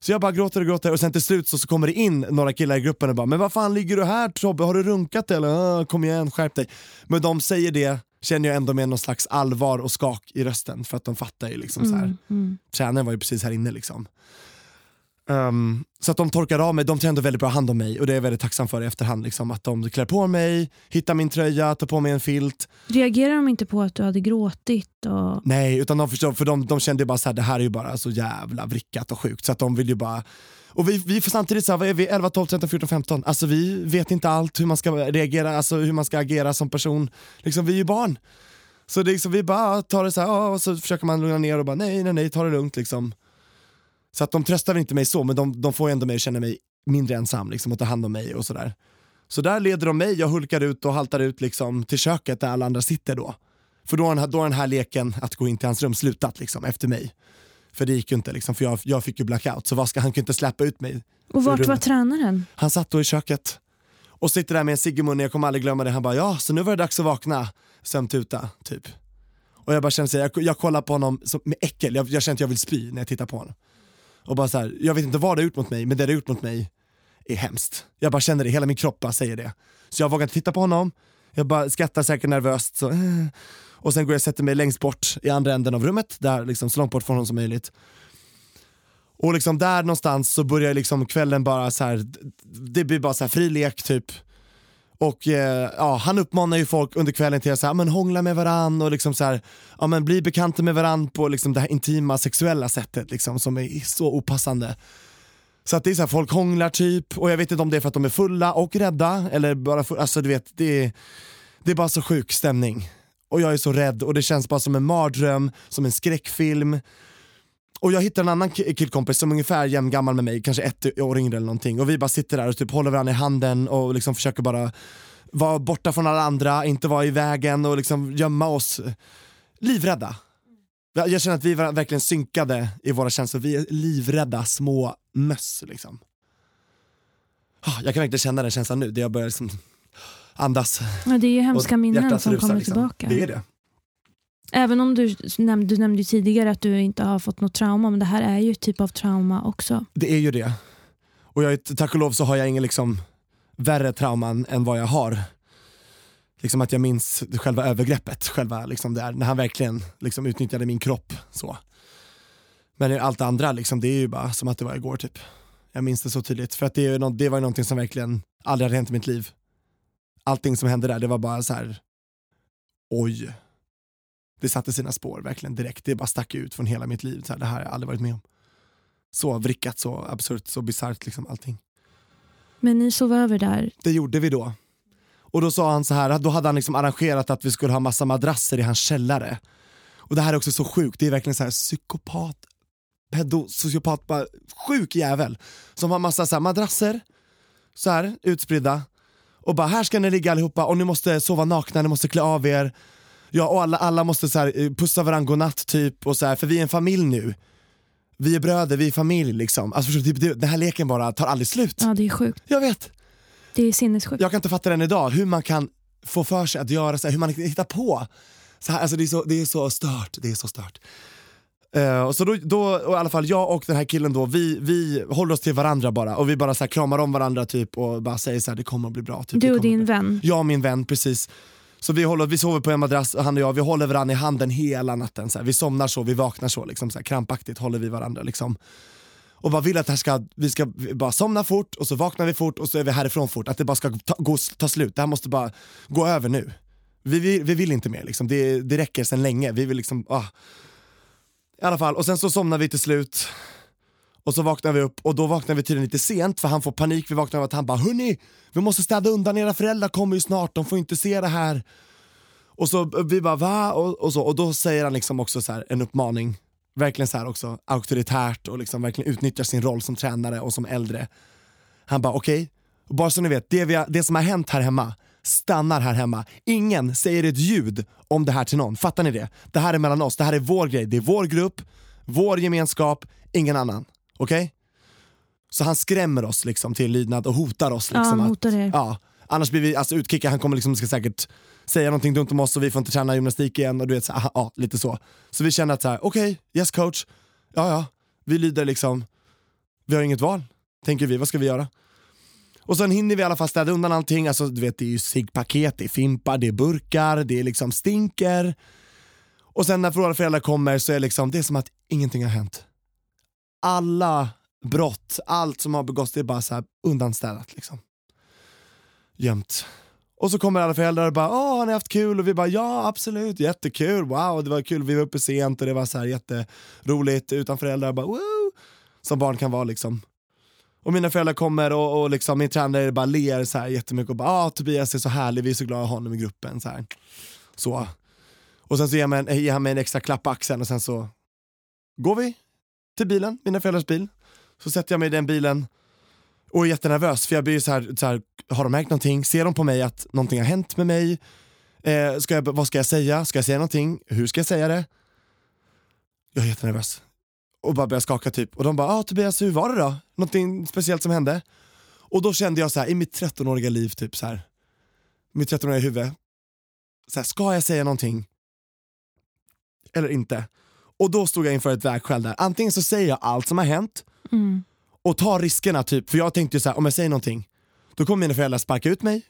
Så jag bara gråter och gråter och sen till slut så, så kommer det in några killar i gruppen och bara “men vad fan ligger du här Tobbe, har du runkat eller? Äh, kom igen, skärp dig”. Men de säger det, känner jag ändå med någon slags allvar och skak i rösten för att de fattar ju liksom så här. Mm, mm. tränaren var ju precis här inne liksom. Ehm, så att de torkar av mig, de tar ändå väldigt bra hand om mig och det är jag väldigt tacksam för i efterhand. Liksom, att de klär på mig, hittar min tröja, tar på mig en filt. Reagerar de inte på att du hade gråtit? Och... Nej, utan de förstår, för de, de kände ju bara så här, det här är ju bara så jävla vrickat och sjukt så att de vill ju bara och vi, vi får samtidigt, såhär, vad är vi, 11, 12, 13, 14, 15? Alltså vi vet inte allt hur man ska reagera, alltså hur man ska agera som person. Liksom, vi är ju barn. Så det liksom, vi bara tar det så här, och så försöker man lugna ner och bara nej, nej, nej, ta det lugnt liksom. Så att de tröstar inte mig så, men de, de får ändå mig att känna mig mindre ensam liksom, och ta hand om mig och sådär. Så där leder de mig, jag hulkar ut och haltar ut liksom, till köket där alla andra sitter då. För då har den här, då har den här leken att gå in till hans rum slutat liksom, efter mig. För det gick ju inte, liksom, för jag, jag fick ju blackout. Så vad ska, han kunde inte släppa ut mig. Och vart var tränaren? Han satt då i köket och sitter där med en cigg jag kommer aldrig glömma det. Han bara ja, så nu var det dags att vakna. Sömntuta, typ. Och jag bara känner så här, jag, jag kollar på honom som, med äckel, jag, jag känner att jag vill spy när jag tittar på honom. Och bara så här, jag vet inte vad det har gjort mot mig, men det det har gjort mot mig är hemskt. Jag bara känner det, hela min kropp bara säger det. Så jag vågar inte titta på honom, jag bara skrattar säkert nervöst. Så. Eh. Och sen går jag och sätter mig längst bort i andra änden av rummet, där liksom, så långt bort från honom som möjligt. Och liksom där någonstans så börjar liksom kvällen bara så här, det blir bara så här fri lek typ. Och eh, ja, han uppmanar ju folk under kvällen till att så här, men hångla med varann och liksom så här, ja, men bli bekanta med varann på liksom det här intima sexuella sättet liksom, som är så opassande. Så att det är så här, folk hånglar typ, och jag vet inte om det är för att de är fulla och rädda, eller bara för, alltså du vet, det är, det är bara så sjuk stämning. Och jag är så rädd och det känns bara som en mardröm, som en skräckfilm. Och jag hittar en annan killkompis som är ungefär jämngammal med mig, kanske ett år yngre eller någonting. Och vi bara sitter där och typ håller varandra i handen och liksom försöker bara vara borta från alla andra, inte vara i vägen och liksom gömma oss. Livrädda. Jag känner att vi var verkligen synkade i våra känslor, vi är livrädda små möss liksom. Ah, Jag kan verkligen känna den känslan nu, där jag börjar liksom andas. Ja, det är ju hemska minnen som kommer liksom. tillbaka. Det är det. Även om du, näm- du nämnde tidigare att du inte har fått något trauma, men det här är ju ett typ av trauma också. Det är ju det. Och jag, tack och lov så har jag ingen liksom värre trauman än vad jag har. Liksom att jag minns själva övergreppet, själva liksom där, när han verkligen liksom utnyttjade min kropp. så. Men allt det andra, liksom, det är ju bara som att det var igår typ. Jag minns det så tydligt, för att det, är det var ju någonting som verkligen aldrig hade hänt i mitt liv. Allting som hände där, det var bara så här. oj. Det satte sina spår verkligen direkt, det bara stack ut från hela mitt liv. Så här, det här har jag aldrig varit med om så vrickat, så absurt, så bisarrt liksom allting. Men ni sov över där. Det gjorde vi då. Och då sa han så här, då hade han liksom arrangerat att vi skulle ha massa madrasser i hans källare. Och det här är också så sjukt, det är verkligen så här psykopat, pedo, sociopat, bara sjuk jävel. Som har massa så här madrasser, så här utspridda. Och bara här ska ni ligga allihopa och ni måste sova nakna, ni måste klä av er. Ja och alla, alla måste så här, eh, pussa varandra godnatt typ, och så här, för vi är en familj nu. Vi är bröder, vi är familj liksom. Alltså du, det- den här leken bara tar aldrig slut. Ja, det är sjukt. Jag vet. Det är sinnessjukt. Jag kan inte fatta den idag, hur man kan få för sig att göra så här, hur man hittar på. Så här, alltså det, är så, det är så stört, det är så stört. Och så då, då, och i alla fall jag och den här killen då, vi, vi håller oss till varandra bara och vi bara så här kramar om varandra typ och bara säger så här, det kommer att bli bra. Typ, Du och din vän. Jag och min vän, precis. Så vi, håller, vi sover på en madrass, han och jag, vi håller varandra i handen hela natten. Så här. Vi somnar så, vi vaknar så, liksom, så här, krampaktigt håller vi varandra. Liksom. Och bara vill att det här ska, vi ska bara somna fort och så vaknar vi fort och så är vi härifrån fort. Att det bara ska ta, gå, ta slut, det här måste bara gå över nu. Vi, vi, vi vill inte mer, liksom. det, det räcker sedan länge. Vi vill liksom, ah. I alla fall, och sen så somnar vi till slut. Och så vaknar vi upp och då vaknar vi tydligen lite sent för han får panik, vi vaknar av att han bara hörni, vi måste städa undan, era föräldrar kommer ju snart, de får inte se det här. Och så vi bara va? Och, och, så, och då säger han liksom också så här, en uppmaning, verkligen så här också auktoritärt och liksom verkligen utnyttjar sin roll som tränare och som äldre. Han bara okej, bara så ni vet, det, vi det som har hänt här hemma stannar här hemma. Ingen säger ett ljud om det här till någon, fattar ni det? Det här är mellan oss, det här är vår grej, det är vår grupp, vår gemenskap, ingen annan. Okej? Så han skrämmer oss liksom till lydnad och hotar oss. Ja, Liksom han att- hotar er. Ja, annars blir vi alltså, utkickade, han kommer liksom, ska säkert säga någonting dumt om oss och vi får inte träna gymnastik igen och du vet, så, aha, ja, lite så. Så vi känner att så här, okej, okay, yes coach, ja ja, vi lyder liksom, vi har inget val, tänker vi, vad ska vi göra? Och sen hinner vi i alla fall städa undan allting, alltså du vet det är ju ciggpaket, det är fimpar, det är burkar, det är liksom stinker. Och sen när våra föräldrar kommer så är liksom, det är som att ingenting har hänt. Alla brott, allt som har begåtts, det är bara så här undanstädat liksom. Gömt. Och så kommer alla föräldrar och bara åh har ni haft kul? Och vi bara ja absolut, jättekul, wow det var kul, vi var uppe sent och det var så här jätteroligt utan föräldrar bara woo! Som barn kan vara liksom. Och mina föräldrar kommer och, och liksom, min tränare bara ler så här jättemycket och bara ah, Tobias är så härlig, vi är så glada att ha honom i gruppen. Så, här. så. Och sen så ger, man, ger han mig en extra klapp på axeln och sen så går vi till bilen, mina föräldrars bil. Så sätter jag mig i den bilen och är jättenervös för jag blir så här, så här, har de märkt någonting? Ser de på mig att någonting har hänt med mig? Eh, ska jag, vad ska jag säga? Ska jag säga någonting? Hur ska jag säga det? Jag är jättenervös. Och bara börjar skaka typ. Och de bara, ah, Tobias hur var det då? Någonting speciellt som hände? Och då kände jag så här, i mitt 13-åriga liv, typ så här, mitt 13-åriga huvud, så här, ska jag säga någonting? Eller inte? Och då stod jag inför ett vägskäl där, antingen så säger jag allt som har hänt, mm och ta riskerna typ, för jag tänkte så här, om jag säger någonting, då kommer mina föräldrar sparka ut mig,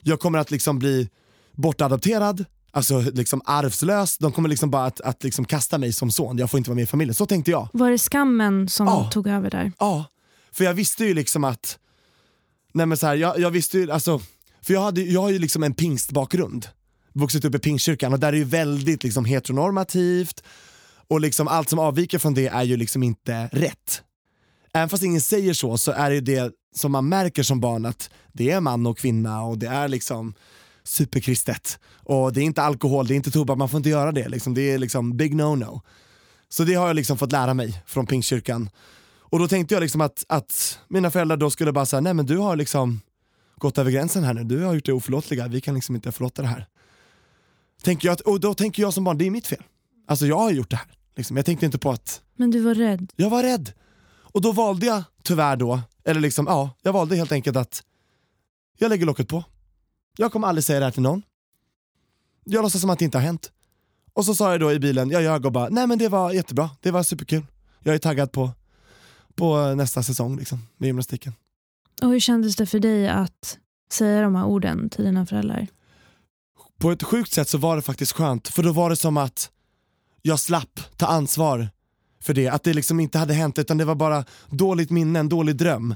jag kommer att liksom bli bortadopterad, alltså liksom arvslös, de kommer liksom bara att, att liksom kasta mig som son, jag får inte vara med i familjen. Så tänkte jag. Var det skammen som ja. tog över där? Ja, för jag visste ju liksom att, nej men så här, jag, jag visste ju, alltså, för jag, hade, jag har ju liksom en pingstbakgrund, vuxit upp i pingstkyrkan och där är det ju väldigt liksom heteronormativt och liksom allt som avviker från det är ju liksom inte rätt även fast ingen säger så, så är det det som man märker som barn att det är man och kvinna och det är liksom superkristet. Och det är inte alkohol, det är inte tobak, man får inte göra det. Liksom. Det är liksom big no-no. Så det har jag liksom fått lära mig från Pingstkyrkan. Och då tänkte jag liksom att, att mina föräldrar då skulle bara säga, nej men du har liksom gått över gränsen här nu, du har gjort det oförlåtliga, vi kan liksom inte förlåta det här. Tänker jag, och då tänker jag som barn, det är mitt fel. Alltså jag har gjort det här. Liksom. Jag tänkte inte på att... Men du var rädd? Jag var rädd. Och då valde jag tyvärr då, eller liksom ja, jag valde helt enkelt att jag lägger locket på. Jag kommer aldrig säga det här till någon. Jag låtsas som att det inte har hänt. Och så sa jag då i bilen, jag ljög och bara, nej men det var jättebra, det var superkul. Jag är taggad på, på nästa säsong liksom, med gymnastiken. Och hur kändes det för dig att säga de här orden till dina föräldrar? På ett sjukt sätt så var det faktiskt skönt, för då var det som att jag slapp ta ansvar för det, att det liksom inte hade hänt utan det var bara dåligt minne, en dålig dröm.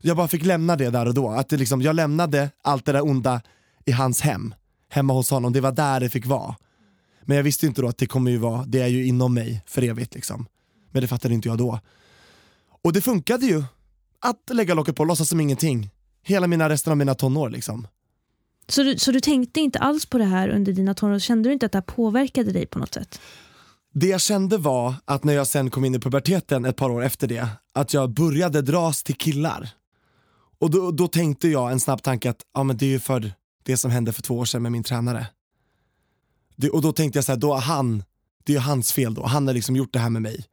Jag bara fick lämna det där och då, att det liksom, jag lämnade allt det där onda i hans hem, hemma hos honom, det var där det fick vara. Men jag visste inte då att det kommer ju vara, det är ju inom mig för evigt liksom. Men det fattade inte jag då. Och det funkade ju, att lägga locket på och låtsas som ingenting. Hela mina, resten av mina tonår liksom. Så du, så du tänkte inte alls på det här under dina tonår? Kände du inte att det här påverkade dig på något sätt? Det jag kände var att när jag sen kom in i puberteten ett par år efter det, att jag började dras till killar. Och då, då tänkte jag en snabb tanke att ja, men det är ju för det som hände för två år sedan med min tränare. Det, och då tänkte jag så här, då han, det är ju hans fel då, han har liksom gjort det här med mig.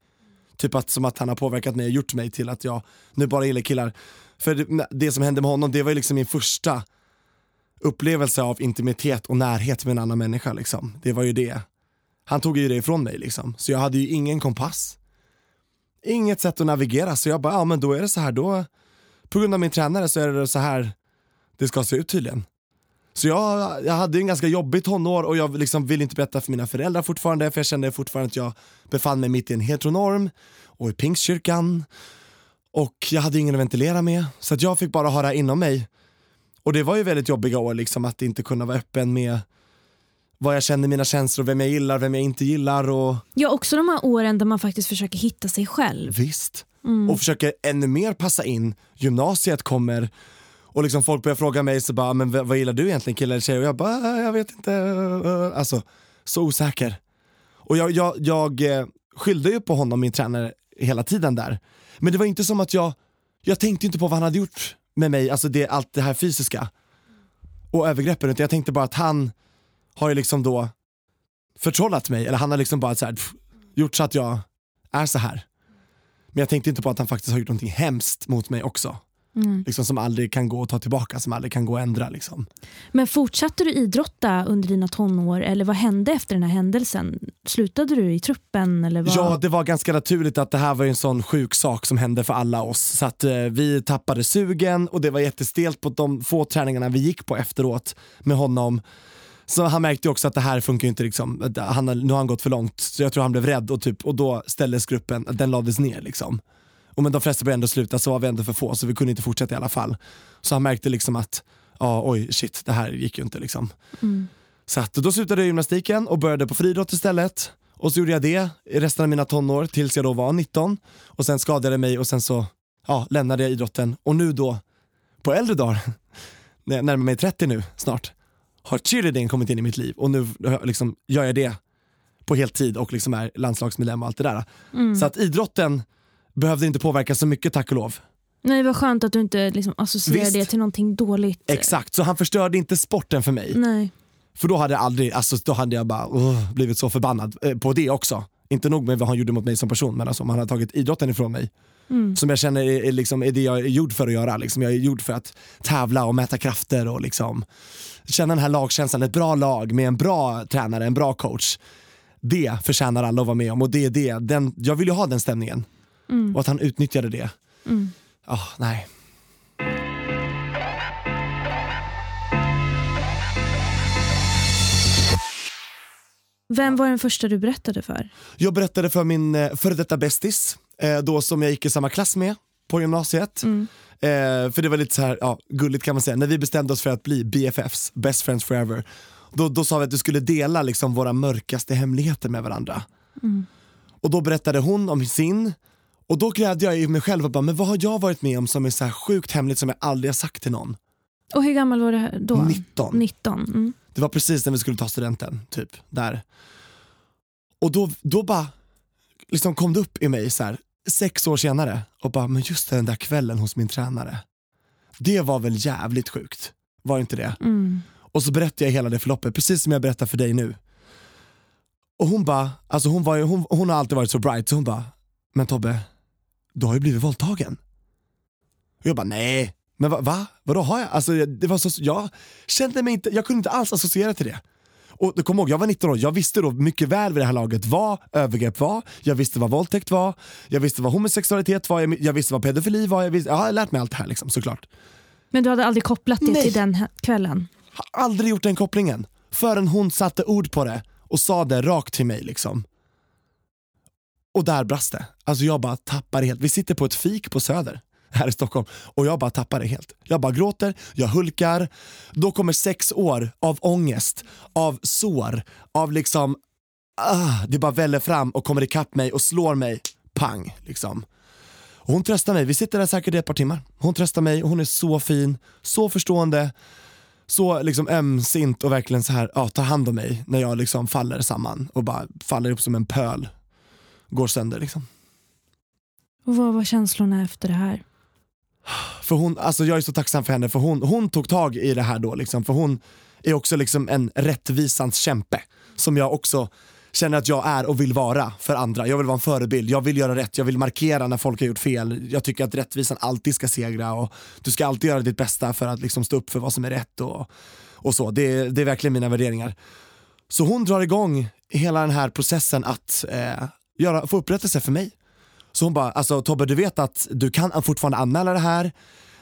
Typ att, som att han har påverkat mig och gjort mig till att jag nu bara gillar killar. För det, det som hände med honom, det var ju liksom min första upplevelse av intimitet och närhet med en annan människa. Liksom. Det var ju det han tog ju det ifrån mig liksom. Så jag hade ju ingen kompass. Inget sätt att navigera, så jag bara, ja men då är det så här, då, på grund av min tränare så är det så här det ska se ut tydligen. Så jag, jag hade en ganska jobbig tonår och jag liksom ville inte berätta för mina föräldrar fortfarande för jag kände fortfarande att jag befann mig mitt i en heteronorm och i pingstkyrkan och jag hade ingen att ventilera med så att jag fick bara ha det inom mig. Och det var ju väldigt jobbiga år liksom att inte kunna vara öppen med vad jag känner, mina känslor, vem jag gillar, vem jag inte gillar. Och... Ja, också de här åren där man faktiskt försöker hitta sig själv. Visst. Mm. Och försöker ännu mer passa in. Gymnasiet kommer och liksom folk börjar fråga mig, så bara, men vad gillar du egentligen kille eller tjej? Och jag bara, äh, jag vet inte. Alltså, så osäker. Och jag, jag, jag eh, skyllde ju på honom, min tränare, hela tiden där. Men det var inte som att jag, jag tänkte inte på vad han hade gjort med mig, alltså det, allt det här fysiska och övergreppen, utan jag tänkte bara att han har ju liksom då förtrollat mig, eller han har liksom bara så här, pff, gjort så att jag är så här. Men jag tänkte inte på att han faktiskt har gjort någonting hemskt mot mig också. Mm. Liksom, som aldrig kan gå att ta tillbaka, som aldrig kan gå att ändra. Liksom. Men fortsatte du idrotta under dina tonår eller vad hände efter den här händelsen? Slutade du i truppen? Eller vad? Ja, det var ganska naturligt att det här var en sån sjuk sak som hände för alla oss. Så att eh, vi tappade sugen och det var jättestelt på de få träningarna vi gick på efteråt med honom. Så han märkte också att det här funkar inte, liksom. han, nu har han gått för långt. Så jag tror han blev rädd och, typ, och då ställdes gruppen, den lades ner. Liksom. Och men de flesta började ändå sluta så var vi ändå för få så vi kunde inte fortsätta i alla fall. Så han märkte liksom att, ja oj shit det här gick ju inte liksom. Mm. Så att, då slutade jag gymnastiken och började på friidrott istället. Och så gjorde jag det i resten av mina tonår tills jag då var 19. Och sen skadade jag mig och sen så ja, lämnade jag idrotten. Och nu då, på äldre dagar, när jag närmar mig 30 nu snart, har cheerleading kommit in i mitt liv och nu liksom, gör jag det på heltid och liksom är landslagsmedlem och allt det där. Mm. Så att idrotten behövde inte påverka så mycket tack och lov. Nej, vad skönt att du inte liksom associerar Visst. det till någonting dåligt. Exakt, så han förstörde inte sporten för mig. Nej. För då hade jag aldrig, alltså då hade jag bara uh, blivit så förbannad eh, på det också. Inte nog med vad han gjorde mot mig som person men alltså om han hade tagit idrotten ifrån mig. Mm. Som jag känner är, är, liksom, är det jag är gjord för att göra. Liksom. Jag är gjord för att tävla och mäta krafter och liksom känna den här lagkänslan. Ett bra lag med en bra tränare, en bra coach. Det förtjänar alla att vara med om och det är det. Den, jag vill ju ha den stämningen. Mm. Och att han utnyttjade det. Mm. Oh, nej. Vem var den första du berättade för? Jag berättade för min eh, före detta bästis, eh, då som jag gick i samma klass med på gymnasiet. Mm. Eh, för det var lite så här, ja, gulligt kan man säga, när vi bestämde oss för att bli BFFs, best friends forever. Då, då sa vi att vi skulle dela liksom våra mörkaste hemligheter med varandra. Mm. Och då berättade hon om sin, och då grävde jag i mig själv och bara, men vad har jag varit med om som är så här sjukt hemligt som jag aldrig har sagt till någon? Och hur gammal var du då? 19. 19. Mm. Det var precis när vi skulle ta studenten, typ, där. Och då, då bara liksom kom det upp i mig så här, sex år senare och bara, men just den där kvällen hos min tränare. Det var väl jävligt sjukt, var inte det? Mm. Och så berättade jag hela det förloppet, precis som jag berättar för dig nu. Och hon bara, alltså hon, var ju, hon, hon har alltid varit så bright, så hon bara, men Tobbe, du har ju blivit våldtagen. Och jag bara, nej, men va, va? Vadå har jag? Alltså, det var så, jag kände mig inte, jag kunde inte alls associera till det. Och kommer ihåg, jag var 19 år, jag visste då mycket väl vid det här laget vad övergrepp var, jag visste vad våldtäkt var, jag visste vad homosexualitet var, jag, jag visste vad pedofili var, jag, visste, jag har lärt mig allt det här liksom, såklart. Men du hade aldrig kopplat det Nej. till den här kvällen? Har aldrig gjort den kopplingen. Förrän hon satte ord på det och sa det rakt till mig liksom. Och där brast det. Alltså jag bara tappar helt. Vi sitter på ett fik på Söder här i Stockholm och jag bara tappar det helt. Jag bara gråter, jag hulkar. Då kommer sex år av ångest, av sår, av liksom, ah, det bara väller fram och kommer ikapp mig och slår mig, pang liksom. Och hon tröstar mig, vi sitter där säkert i ett par timmar. Hon tröstar mig och hon är så fin, så förstående så liksom ömsint och verkligen så här, ja, tar hand om mig när jag liksom faller samman och bara faller upp som en pöl. Går sönder liksom. Och vad var känslorna efter det här? För hon, alltså jag är så tacksam för henne för hon, hon tog tag i det här då liksom, för hon är också liksom en rättvisans kämpe som jag också känner att jag är och vill vara för andra. Jag vill vara en förebild, jag vill göra rätt, jag vill markera när folk har gjort fel. Jag tycker att rättvisan alltid ska segra och du ska alltid göra ditt bästa för att liksom stå upp för vad som är rätt och, och så. Det, det är verkligen mina värderingar. Så hon drar igång hela den här processen att eh, göra, få upprättelse för mig. Så hon bara, alltså Tobbe du vet att du kan fortfarande anmäla det här.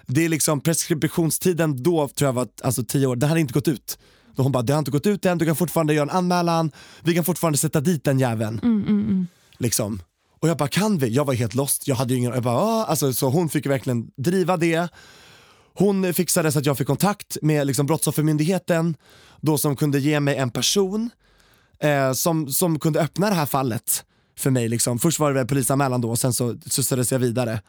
Det är liksom preskriptionstiden då tror jag var alltså, tio år, den hade inte gått ut. Då hon bara, det har inte gått ut än, du kan fortfarande göra en anmälan, vi kan fortfarande sätta dit den jäveln. Mm, mm, mm. Liksom. Och jag bara, kan vi? Jag var helt lost, jag hade ju ingen, jag bara, "Ah." alltså, så hon fick verkligen driva det. Hon fixade så att jag fick kontakt med liksom, Brottsoffermyndigheten, då som kunde ge mig en person eh, som, som kunde öppna det här fallet för mig. Liksom. Först var det väl polisanmälan då och sen så sussades jag vidare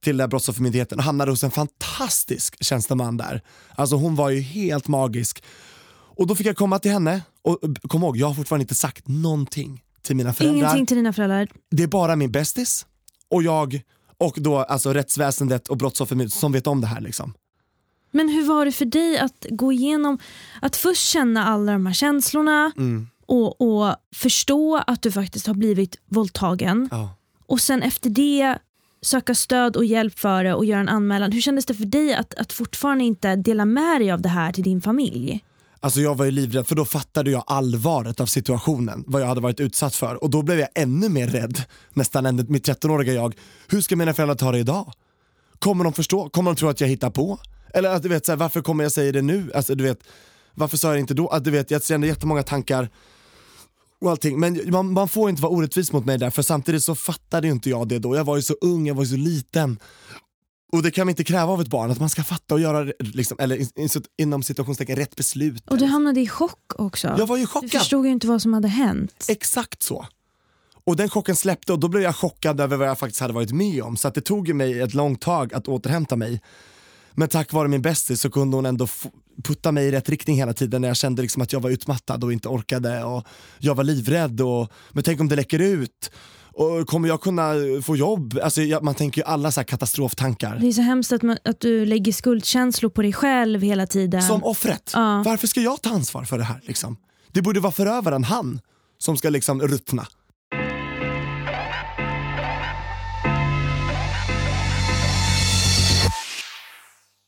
till där Brottsoffermyndigheten och hamnade hos en fantastisk tjänsteman där. Alltså hon var ju helt magisk. Och då fick jag komma till henne och kom ihåg, jag har fortfarande inte sagt någonting till mina föräldrar. Ingenting till dina föräldrar? Det är bara min bästis och jag och då alltså rättsväsendet och brottsoffermyndigheten som vet om det här liksom. Men hur var det för dig att gå igenom, att först känna alla de här känslorna Mm. Och, och förstå att du faktiskt har blivit våldtagen Ja. och sen efter det söka stöd och hjälp för det och göra en anmälan. Hur kändes det för dig att, att fortfarande inte dela med dig av det här till din familj? Alltså jag var ju livrädd för då fattade jag allvaret av situationen, vad jag hade varit utsatt för och då blev jag ännu mer rädd, nästan än mitt 13-åriga jag. Hur ska mina föräldrar ta det idag? Kommer de förstå? Kommer de tro att jag hittar på? Eller att du vet, så här, varför kommer jag säga det nu? Alltså, du vet, varför sa jag det inte då? Att, du vet, jag kände jättemånga tankar och allting. Men man, man, får inte vara orättvis mot mig där för samtidigt så fattade inte jag det då. Jag var ju så ung, jag var ju så liten. Och det kan vi inte kräva av ett barn, att man ska fatta och göra liksom, eller inom situationstecken rätt beslut. Och du hamnade i chock också. Jag var ju chockad. Du förstod ju inte vad som hade hänt. Exakt så. Och den chocken släppte och då blev jag chockad över vad jag faktiskt hade varit med om. Så att det tog mig ett långt tag att återhämta mig. Men tack vare min bästis så kunde hon ändå putta mig i rätt riktning hela tiden när jag kände liksom att jag var utmattad och inte orkade och jag var livrädd och men tänk om det läcker ut och kommer jag kunna få jobb? Alltså, man tänker ju alla så katastroftankar. Det är så hemskt att, man, att du lägger skuldkänslor på dig själv hela tiden. Som offret. Ja. Varför ska jag ta ansvar för det här? Liksom? Det borde vara förövaren, han, som ska liksom ruttna.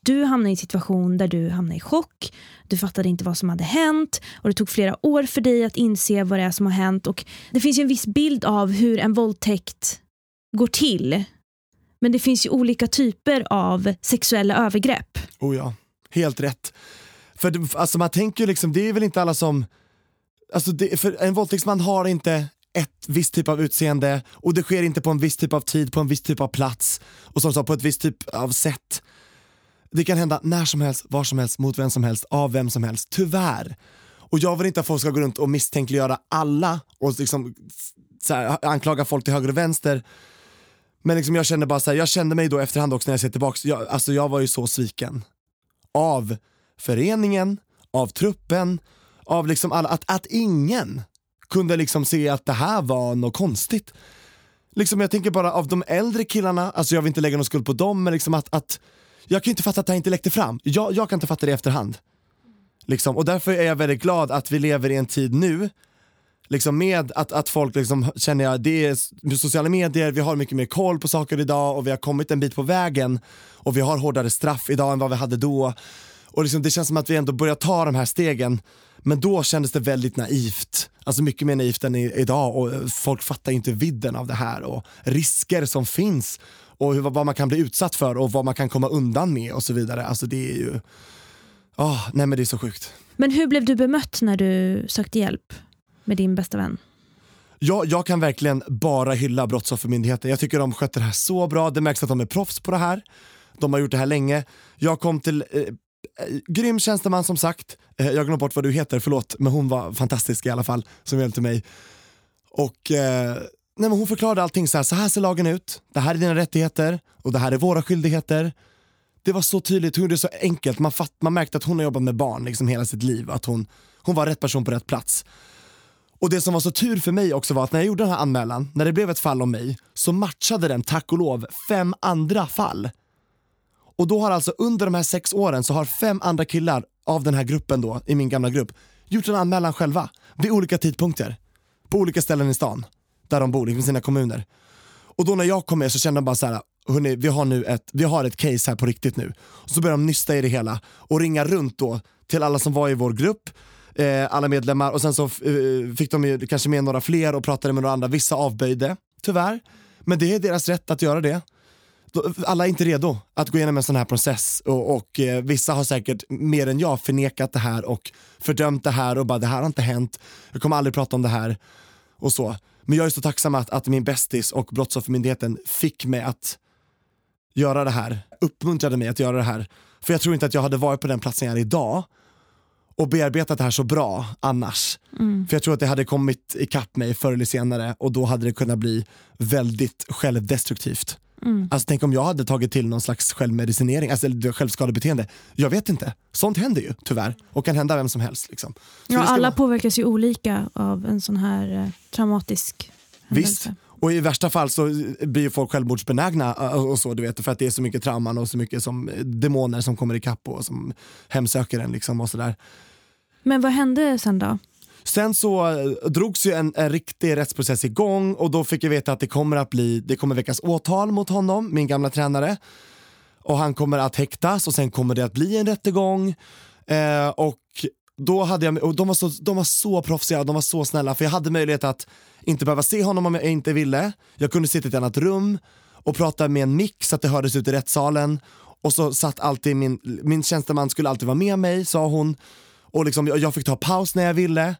Du hamnade i en situation där du hamnade i chock, du fattade inte vad som hade hänt och det tog flera år för dig att inse vad det är som har hänt. Och det finns ju en viss bild av hur en våldtäkt går till. Men det finns ju olika typer av sexuella övergrepp. Oh ja, helt rätt. För alltså man tänker ju liksom, det är väl inte alla som, alltså det, för en våldtäktsman har inte ett visst typ av utseende och det sker inte på en viss typ av tid, på en viss typ av plats och som sagt på ett visst typ av sätt. Det kan hända när som helst, var som helst, mot vem som helst, av vem som helst. Tyvärr. Och jag vill inte att folk ska gå runt och misstänkliggöra alla och liksom, här, anklaga folk till höger och vänster. Men liksom jag kände bara så här, jag kände mig då efterhand också när jag ser tillbaka, jag, alltså jag var ju så sviken. Av föreningen, av truppen, av liksom alla, att, att ingen kunde liksom se att det här var något konstigt. Liksom jag tänker bara av de äldre killarna, alltså jag vill inte lägga någon skuld på dem, men liksom att, att jag kan inte fatta att det här inte läckte fram. Jag, jag kan inte fatta det i efterhand. Liksom. Och därför är jag väldigt glad att vi lever i en tid nu, liksom med att, att folk liksom känner jag, det är sociala medier, vi har mycket mer koll på saker idag och vi har kommit en bit på vägen och vi har hårdare straff idag än vad vi hade då. Och liksom, det känns som att vi ändå börjar ta de här stegen. Men då kändes det väldigt naivt, alltså mycket mer naivt än i, idag och eh, folk fattar inte vidden av det här och risker som finns och hur, vad man kan bli utsatt för och vad man kan komma undan med och så vidare. Alltså det är ju, oh, nej men det är så sjukt. Men hur blev du bemött när du sökte hjälp med din bästa vän? Jag, jag kan verkligen bara hylla Brottsoffermyndigheten. Jag tycker de sköter det här så bra. Det märks att de är proffs på det här. De har gjort det här länge. Jag kom till eh, eh grym tjänsteman som sagt. Eh, jag glömde bort vad du heter, förlåt. Men hon var fantastisk i alla fall som hjälpte mig. Och eh, nej, men hon förklarade allting så här, så här ser lagen ut, det här är dina rättigheter och det här är våra skyldigheter. Det var så tydligt, hon gjorde det så enkelt, man, fatt, man märkte att hon har jobbat med barn liksom hela sitt liv, att hon, hon var rätt person på rätt plats. Och det som var så tur för mig också var att när jag gjorde den här anmälan, när det blev ett fall om mig, så matchade den tack och lov fem andra fall. Och då har alltså under de här sex åren så har fem andra killar av den här gruppen då, i min gamla grupp, gjort en anmälan själva vid olika tidpunkter. På olika ställen i stan där de bor, i sina kommuner. Och då när jag kom med så kände de bara så här, hörni, vi har nu ett, vi har ett case här på riktigt nu. Och så började de nysta i det hela och ringa runt då till alla som var i vår grupp, eh, alla medlemmar och sen så eh, fick de ju kanske med några fler och pratade med några andra. Vissa avböjde, tyvärr. Men det är deras rätt att göra det. Alla är inte redo att gå igenom en sån här process och, och eh, vissa har säkert mer än jag förnekat det här och fördömt det här och bara det här har inte hänt, jag kommer aldrig prata om det här och så. Men jag är så tacksam att, att min bästis och Brottsoffermyndigheten fick mig att göra det här, uppmuntrade mig att göra det här. För jag tror inte att jag hade varit på den platsen jag är idag och bearbetat det här så bra annars. Mm. För jag tror att det hade kommit ikapp mig förr eller senare och då hade det kunnat bli väldigt självdestruktivt. Mm. Alltså tänk om jag hade tagit till någon slags självmedicinering, alltså självskadebeteende. Jag vet inte. Sånt händer ju tyvärr och kan hända vem som helst. Liksom. Ja, alla vara... påverkas ju olika av en sån här eh, traumatisk Visst. Händelse. Och i värsta fall så blir folk självmordsbenägna eh, och så, du vet, för att det är så mycket trauman och så mycket som eh, demoner som kommer ikapp och som hemsöker en. Liksom och så där. Men vad hände sen då? Sen så eh, drogs ju en, en riktig rättsprocess igång och då fick jag veta att det kommer att bli, det kommer väckas åtal mot honom, min gamla tränare. Och han kommer att häktas och sen kommer det att bli en rättegång. Eh, och då hade jag, och de, var så, de var så proffsiga, de var så snälla för jag hade möjlighet att inte behöva se honom om jag inte ville. Jag kunde sitta i ett annat rum och prata med en mick så att det hördes ut i rättssalen. Och så satt alltid min, min tjänsteman skulle alltid vara med mig sa hon. Och liksom, jag fick ta paus när jag ville.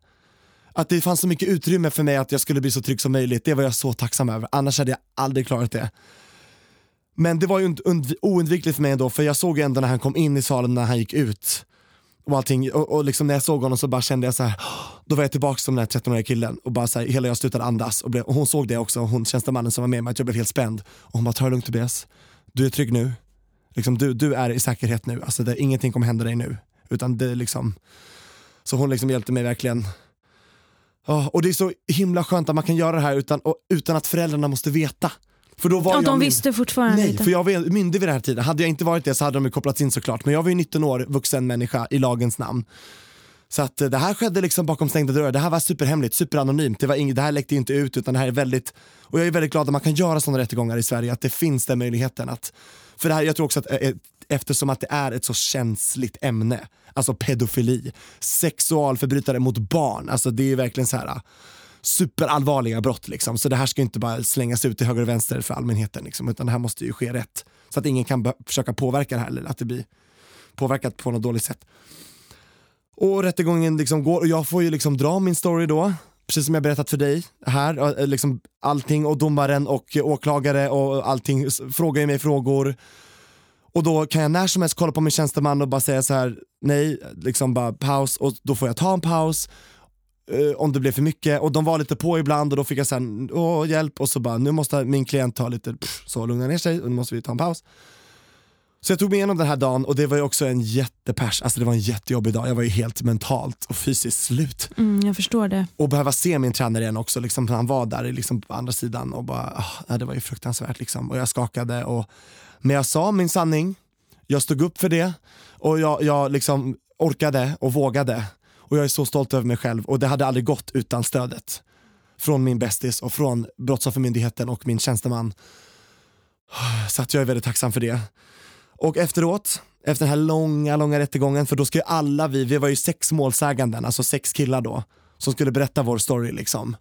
Att det fanns så mycket utrymme för mig att jag skulle bli så trygg som möjligt, det var jag så tacksam över. Annars hade jag aldrig klarat det. Men det var ju oundvikligt för mig ändå, för jag såg ju ändå när han kom in i salen när han gick ut. Och allting, och, och liksom när jag såg honom så bara kände jag så här, då var jag tillbaka som den här 13-åriga killen och bara så här, hela jag slutade andas. Och, blev, och hon såg det också, hon tjänstemannen som var med mig, att jag blev helt spänd. Och hon bara, ta det lugnt Tobias, du är trygg nu. Liksom, du, du är i säkerhet nu, alltså det, ingenting kommer hända dig nu. Utan det liksom, så hon liksom hjälpte mig verkligen Oh, och det är så himla skönt att man kan göra det här utan, och, utan att föräldrarna måste veta. För då var ja, de visste fortfarande Nej, inte. för jag var myndig vid den här tiden. Hade jag inte varit det så hade de ju kopplats in såklart. Men jag var ju 19 år, vuxen människa i lagens namn. Så att eh, det här skedde liksom bakom stängda dörrar. Det här var superhemligt, superanonymt. Det, var ing- det här läckte inte ut utan det här är väldigt, och jag är väldigt glad att man kan göra sådana rättegångar i Sverige, att det finns den möjligheten. Att, för det här, jag tror också att eh, eftersom att det är ett så känsligt ämne, alltså pedofili, sexualförbrytare mot barn, alltså det är verkligen så här äh, superallvarliga brott liksom. Så det här ska inte bara slängas ut till höger och vänster för allmänheten liksom, utan det här måste ju ske rätt. Så att ingen kan försöka påverka det här eller att det blir påverkat på något dåligt sätt. Och rättegången liksom går och jag får ju liksom dra min story då, precis som jag berättat för dig här, äh, äh, liksom allting och domaren och åklagare och allting frågar ju mig frågor och då kan jag när som helst kolla på min tjänsteman och bara säga så här: nej, liksom bara paus och då får jag ta en paus uh, om det blev för mycket och de var lite på ibland och då fick jag sen åh hjälp och så bara nu måste min klient ta lite, pff, så lugna ner sig och nu måste vi ta en paus. Så jag tog mig igenom den här dagen och det var ju också en jättepers, alltså det var en jättejobbig dag. Jag var ju helt mentalt och fysiskt slut. Mm, jag förstår det. Och behöva se min tränare igen också, liksom, han var där liksom, på andra sidan och bara, oh, det var ju fruktansvärt liksom. Och jag skakade och men jag sa min sanning, jag stod upp för det och jag, jag liksom orkade och vågade. Och jag är så stolt över mig själv och det hade aldrig gått utan stödet från min bästis och från Brottsoffermyndigheten och min tjänsteman. Så att jag är väldigt tacksam för det. Och efteråt, efter den här långa, långa rättegången, för då ska ju alla vi, vi var ju sex målsäganden, alltså sex killar då, som skulle berätta vår story liksom.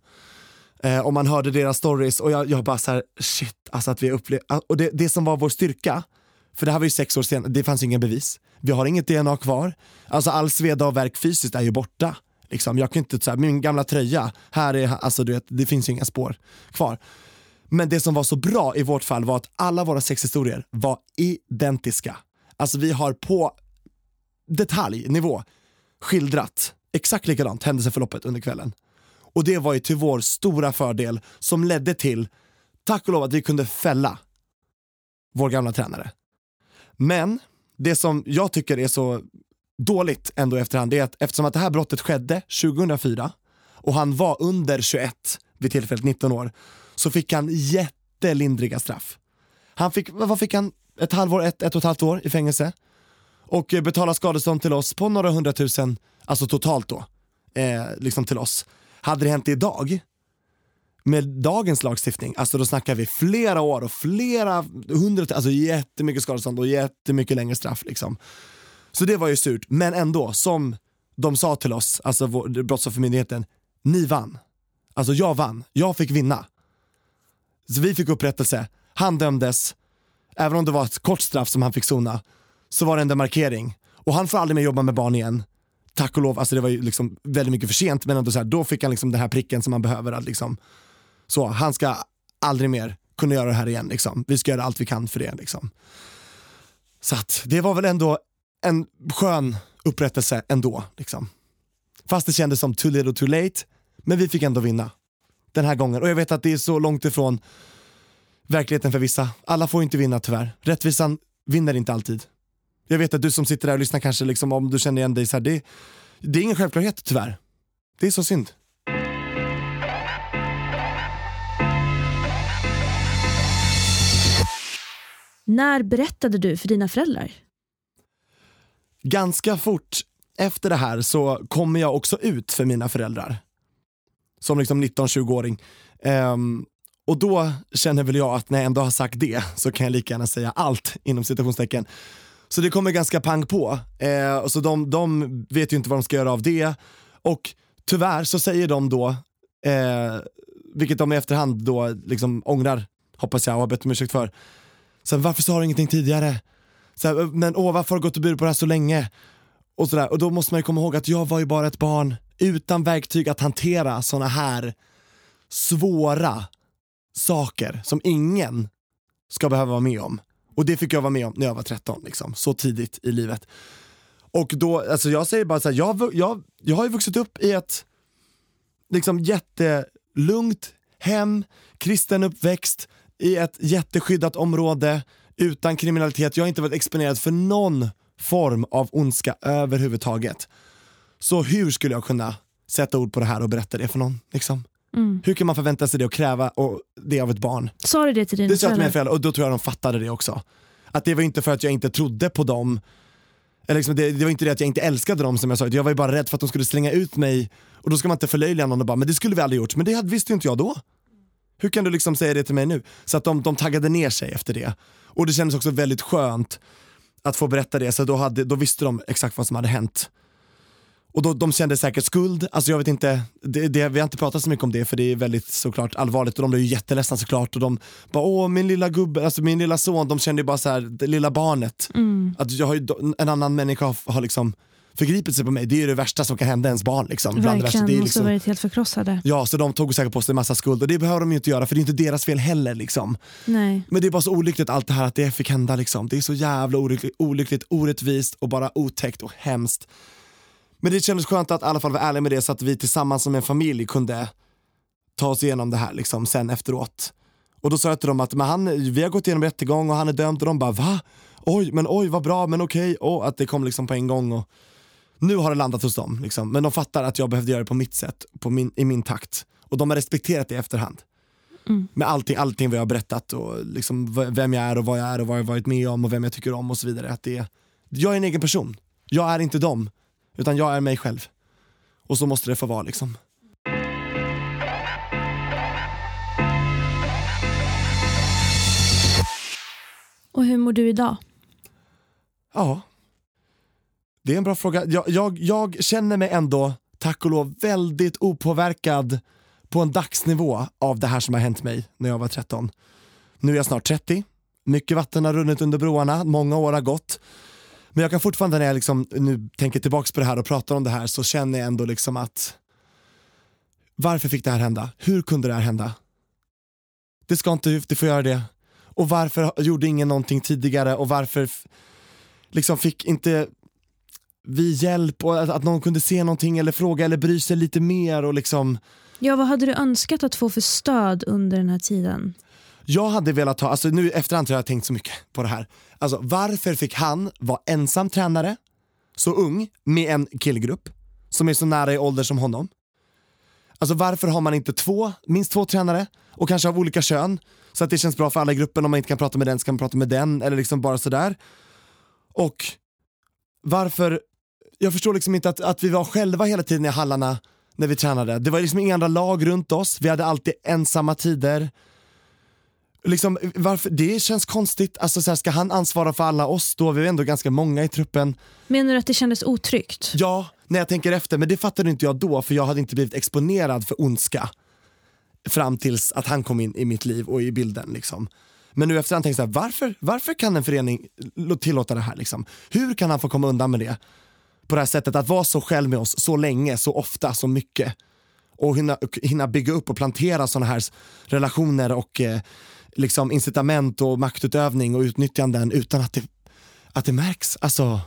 Eh, och man hörde deras stories och jag, jag bara så här, shit, alltså att vi upplevde, ah, och det, det som var vår styrka, för det här var ju sex år senare, det fanns inga bevis. Vi har inget DNA kvar, alltså all sveda och verk fysiskt är ju borta. Liksom. Jag kan inte, så här, min gamla tröja, här är, alltså du vet, det finns ju inga spår kvar. Men det som var så bra i vårt fall var att alla våra sexhistorier var identiska. Alltså vi har på detaljnivå skildrat exakt likadant händelseförloppet under kvällen. Och det var ju till vår stora fördel som ledde till, tack och lov att vi kunde fälla vår gamla tränare. Men det som jag tycker är så dåligt ändå i efterhand är att eftersom att det här brottet skedde 2004 och han var under 21 vid tillfället 19 år så fick han jättelindriga straff. Han fick, vad fick han? Ett halvår, ett, ett och ett halvt år i fängelse och eh, betala skadestånd till oss på några hundratusen, alltså totalt då, eh, liksom till oss. Hade det hänt idag, med dagens lagstiftning, alltså då snackar vi flera år och flera hundra, alltså jättemycket skadestånd och jättemycket längre straff liksom. Så det var ju surt, men ändå, som de sa till oss, alltså Brottsoffermyndigheten, ni vann. Alltså jag vann, jag fick vinna. Så vi fick upprättelse, han dömdes, även om det var ett kort straff som han fick sona, så var det en markering. Och han får aldrig mer jobba med barn igen tack och lov, alltså det var ju liksom väldigt mycket för sent men ändå så här, då fick han liksom den här pricken som man behöver. Att liksom, så, han ska aldrig mer kunna göra det här igen. Liksom. Vi ska göra allt vi kan för det. Liksom. Så att, det var väl ändå en skön upprättelse ändå. Liksom. Fast det kändes som too little too late, men vi fick ändå vinna. Den här gången. Och jag vet att det är så långt ifrån verkligheten för vissa. Alla får inte vinna tyvärr. Rättvisan vinner inte alltid. Jag vet att du som sitter där och lyssnar kanske, liksom, om du känner igen dig, så här, det, det är ingen självklarhet tyvärr. Det är så synd. När berättade du för dina föräldrar? Ganska fort efter det här så kommer jag också ut för mina föräldrar. Som liksom 19-20-åring. Ehm, och då känner väl jag att när jag ändå har sagt det så kan jag lika gärna säga allt inom citationstecken. Så det kommer ganska pang på. Eh, och så de, de vet ju inte vad de ska göra av det. Och tyvärr så säger de då, eh, vilket de i efterhand då liksom ångrar, hoppas jag och har bett om ursäkt för. Så varför sa du ingenting tidigare? Så här, men åh, varför har du gått och burit på det här så länge? Och, sådär. och då måste man ju komma ihåg att jag var ju bara ett barn utan verktyg att hantera såna här svåra saker som ingen ska behöva vara med om. Och det fick jag vara med om när jag var 13, liksom. så tidigt i livet. Och då, alltså jag säger bara så här, jag, jag, jag har ju vuxit upp i ett liksom jättelugnt hem, kristen uppväxt, i ett jätteskyddat område, utan kriminalitet. Jag har inte varit exponerad för någon form av ondska överhuvudtaget. Så hur skulle jag kunna sätta ord på det här och berätta det för någon? Liksom? Mm. Hur kan man förvänta sig det och kräva och det av ett barn? Sa du det till dina Det sa jag till mina föräldrar? föräldrar och då tror jag de fattade det också. Att det var inte för att jag inte trodde på dem, eller liksom det, det var inte det att jag inte älskade dem som jag sa, jag var ju bara rädd för att de skulle slänga ut mig och då ska man inte förlöjliga någon och bara, men det skulle vi aldrig gjort, men det visste ju inte jag då. Hur kan du liksom säga det till mig nu? Så att de, de taggade ner sig efter det. Och det kändes också väldigt skönt att få berätta det, så då, hade, då visste de exakt vad som hade hänt. Och då, de kände säkert skuld, alltså jag vet inte, det, det, vi har inte pratat så mycket om det för det är väldigt såklart allvarligt och de blev ju jätteledsna såklart och de bara åh min lilla gubbe, alltså min lilla son, de kände ju bara så här, det lilla barnet. Mm. Att jag har en annan människa har, har liksom förgripit sig på mig, det är ju det värsta som kan hända ens barn. Liksom. Bland det värsta. Verkligen, Det är liksom, varit helt förkrossade. ja, så de tog säkert på sig en massa skuld och det behöver de ju inte göra för det är inte deras fel heller. Liksom. Nej. Men det är bara så olyckligt allt det här att det fick hända. Liksom. Det är så jävla olyckligt, olyckligt, orättvist och bara otäckt och hemskt. Men det kändes skönt att i alla fall vara ärlig med det så att vi tillsammans som en familj kunde ta oss igenom det här liksom, sen efteråt. Och då sa jag till dem att men han, vi har gått igenom rättegång och han är dömd och de bara va? Oj, men oj vad bra, men okej. Och att det kom liksom på en gång. Och nu har det landat hos dem. Liksom. Men de fattar att jag behövde göra det på mitt sätt, på min, i min takt. Och de har respekterat det i efterhand med allting, allting vad jag har berättat och liksom vem jag är och vad jag är och vad jag varit med om och vem jag tycker om och så vidare. Att det, jag är en egen person. Jag är inte dem, utan jag är mig själv. Och så måste det få vara liksom. Och hur mår du idag? Ja, det är en bra fråga. Jag, jag, jag känner mig ändå, tack och lov, väldigt opåverkad på en dagsnivå av det här som har hänt mig när jag var 13. Nu är jag snart 30, mycket vatten har runnit under broarna, många år har gått. Men jag kan fortfarande när jag liksom, nu tänker tillbaks på det här och pratar om det här så känner jag ändå liksom att varför fick det här hända? Hur kunde det här hända? Det ska inte det får göra det. Och varför gjorde ingen någonting tidigare och varför liksom fick inte vi hjälp och att, att någon kunde se någonting eller fråga eller bry sig lite mer och liksom Ja, vad hade du önskat att få för stöd under den här tiden? Jag hade velat ha, alltså nu efterhand har jag tänkt så mycket på det här. Alltså varför fick han vara ensam tränare, så ung, med en killgrupp som är så nära i ålder som honom? Alltså varför har man inte två, minst två tränare och kanske av olika kön så att det känns bra för alla i gruppen om man inte kan prata med den så kan man prata med den eller liksom bara sådär. Och varför, jag förstår liksom inte att, att vi var själva hela tiden i hallarna när vi tränade. Det var liksom inga andra lag runt oss, vi hade alltid ensamma tider. Liksom, varför, det känns konstigt, alltså, så här, ska han ansvara för alla oss då? Vi är ändå ganska många i truppen. Menar du att det kändes otryggt? Ja, när jag tänker efter, men det fattade inte jag då för jag hade inte blivit exponerad för ondska fram tills att han kom in i mitt liv och i bilden. Liksom. Men nu efterhand tänker jag så här, varför, varför kan en förening tillåta det här? Liksom? Hur kan han få komma undan med det? På det här sättet, att vara så själv med oss så länge, så ofta, så mycket. Och hinna, hinna bygga upp och plantera sådana här relationer och eh, liksom incitament och maktutövning och utnyttjanden utan att det, att det märks. Alltså,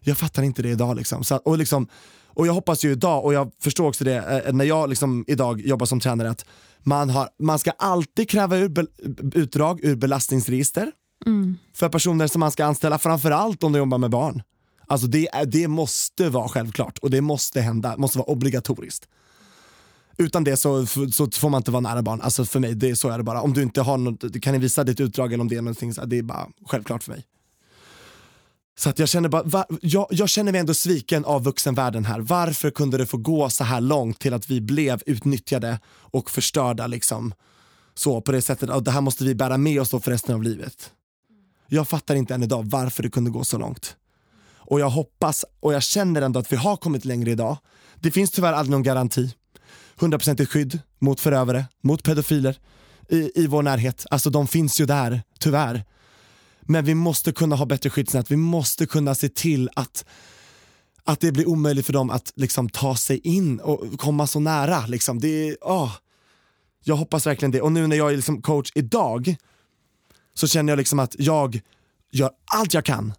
jag fattar inte det idag. Liksom. Så, och, liksom, och jag hoppas ju idag, och jag förstår också det eh, när jag liksom idag jobbar som tränare, att man, har, man ska alltid kräva ur be, utdrag ur belastningsregister för personer som man ska anställa, framförallt om de jobbar med barn. Alltså det, det måste vara självklart och det måste hända, måste vara obligatoriskt. Utan det så, så får man inte vara nära barn. Alltså för mig, det är så är det bara. Om du inte har något, kan ni visa ditt utdrag eller om det är någonting, så det är bara självklart för mig. Så att jag känner bara, va, jag, jag känner mig ändå sviken av vuxenvärlden här. Varför kunde det få gå så här långt till att vi blev utnyttjade och förstörda liksom? Så på det sättet, och det här måste vi bära med oss då för resten av livet. Jag fattar inte än idag varför det kunde gå så långt. Och jag hoppas och jag känner ändå att vi har kommit längre idag. Det finns tyvärr aldrig någon garanti. 100% skydd mot förövare, mot pedofiler i, i vår närhet. Alltså de finns ju där, tyvärr. Men vi måste kunna ha bättre skyddsnät. Vi måste kunna se till att, att det blir omöjligt för dem att liksom, ta sig in och komma så nära. Liksom. Det, oh. Jag hoppas verkligen det. Och nu när jag är liksom coach idag så känner jag liksom att jag gör allt jag kan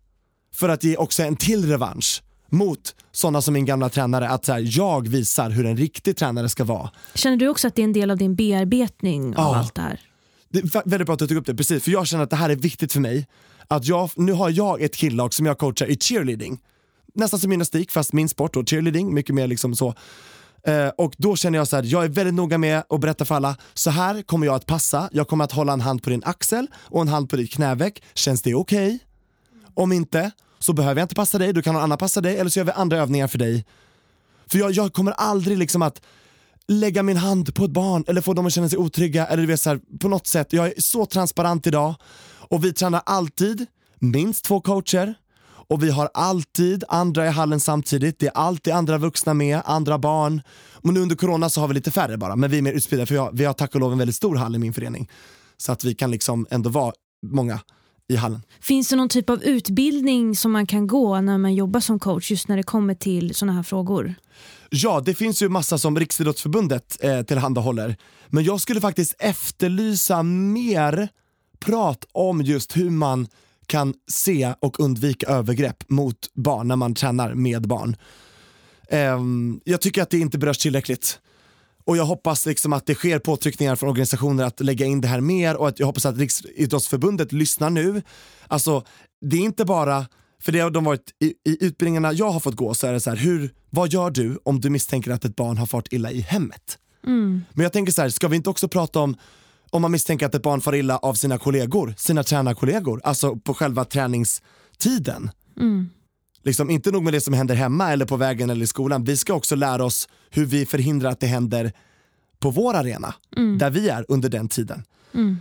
för att ge också en till revansch mot sådana som min gamla tränare. Att så här, jag visar hur en riktig tränare ska vara. Känner du också att det är en del av din bearbetning av Ja. allt det här? Det är väldigt bra att du tog upp det, precis. För jag känner att det här är viktigt för mig. Att jag, nu har jag ett killag som jag coachar i cheerleading. Nästan som gymnastik fast min sport och cheerleading, mycket mer liksom så. Eh, och då känner jag så här, jag är väldigt noga med att berätta för alla, så här kommer jag att passa, jag kommer att hålla en hand på din axel och en hand på ditt knäveck, känns det okej? Om inte, så behöver jag inte passa dig, då kan någon annan passa dig eller så gör vi andra övningar för dig. För jag, jag kommer aldrig liksom att lägga min hand på ett barn eller få dem att känna sig otrygga eller du vet så här, på något sätt. Jag är så transparent idag och vi tränar alltid minst två coacher och vi har alltid andra i hallen samtidigt. Det är alltid andra vuxna med, andra barn. Och nu under corona så har vi lite färre bara, men vi är mer utspridda för vi har, vi har tack och lov en väldigt stor hall i min förening. Så att vi kan liksom ändå vara många i hallen. Finns det någon typ av utbildning som man kan gå när man jobbar som coach just när det kommer till sådana här frågor? Ja, det finns ju massa som Riksidrottsförbundet eh, tillhandahåller. Men jag skulle faktiskt efterlysa mer prat om just hur man kan se och undvika övergrepp mot barn när man tränar med barn. Ehm, jag tycker att det inte berörs tillräckligt. Och jag hoppas liksom att det sker påtryckningar från organisationer att lägga in det här mer och att jag hoppas att Riksidrottsförbundet lyssnar nu. Alltså, det är inte bara, för det har de varit i, i utbildningarna jag har fått gå så är det så här, hur, vad gör du om du misstänker att ett barn har fart illa i hemmet? Men jag tänker så här, ska vi inte också prata om om man misstänker att ett barn far illa av sina kollegor, sina tränarkollegor, alltså på själva träningstiden. Liksom, inte nog med det som händer hemma eller på vägen eller i skolan, vi ska också lära oss hur vi förhindrar att det händer på vår arena, där vi är under den tiden.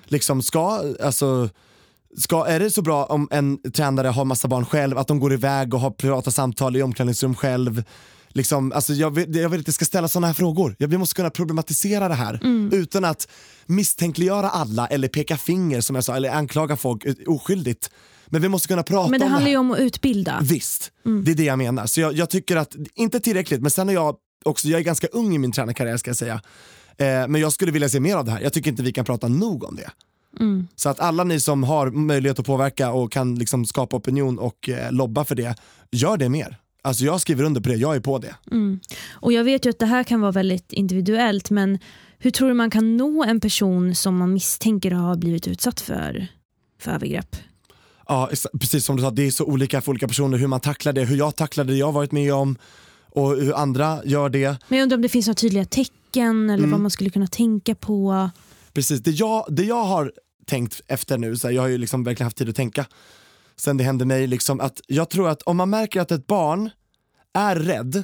Liksom ska, alltså, ska, är det så bra om en tränare har massa barn själv, att de går iväg och har privata samtal i omklädningsrum själv? Liksom, alltså jag, vill, jag vill att det ska ställa sådana här frågor. Vi måste kunna problematisera det här utan att misstänkliggöra alla eller peka finger som jag sa, eller anklaga folk eh, oskyldigt. Men vi måste kunna prata Men det om det handlar här. ju om att utbilda. Visst, det är det jag menar. Så jag, jag tycker att, inte tillräckligt, men sen är jag också, jag är ganska ung i min tränarkarriär ska jag säga. Eh, men jag skulle vilja se mer av det här. Jag tycker inte vi kan prata nog om det. Så att alla ni som har möjlighet att påverka och kan liksom skapa opinion och eh, lobba för det, gör det mer. Alltså jag skriver under på det, jag är på det. Och jag vet ju att det här kan vara väldigt individuellt men hur tror du man kan nå en person som man misstänker har blivit utsatt för, för övergrepp? Ja, precis som du sa, det är så olika för olika personer hur man tacklar det, hur jag tacklar det jag varit med om och hur andra gör det. Men jag undrar om det finns några tydliga tecken eller Mm. vad man skulle kunna tänka på. Precis, det jag, det jag har tänkt efter nu, så här, jag har ju liksom verkligen haft tid att tänka sen det hände mig, liksom, att jag tror att om man märker att ett barn är rädd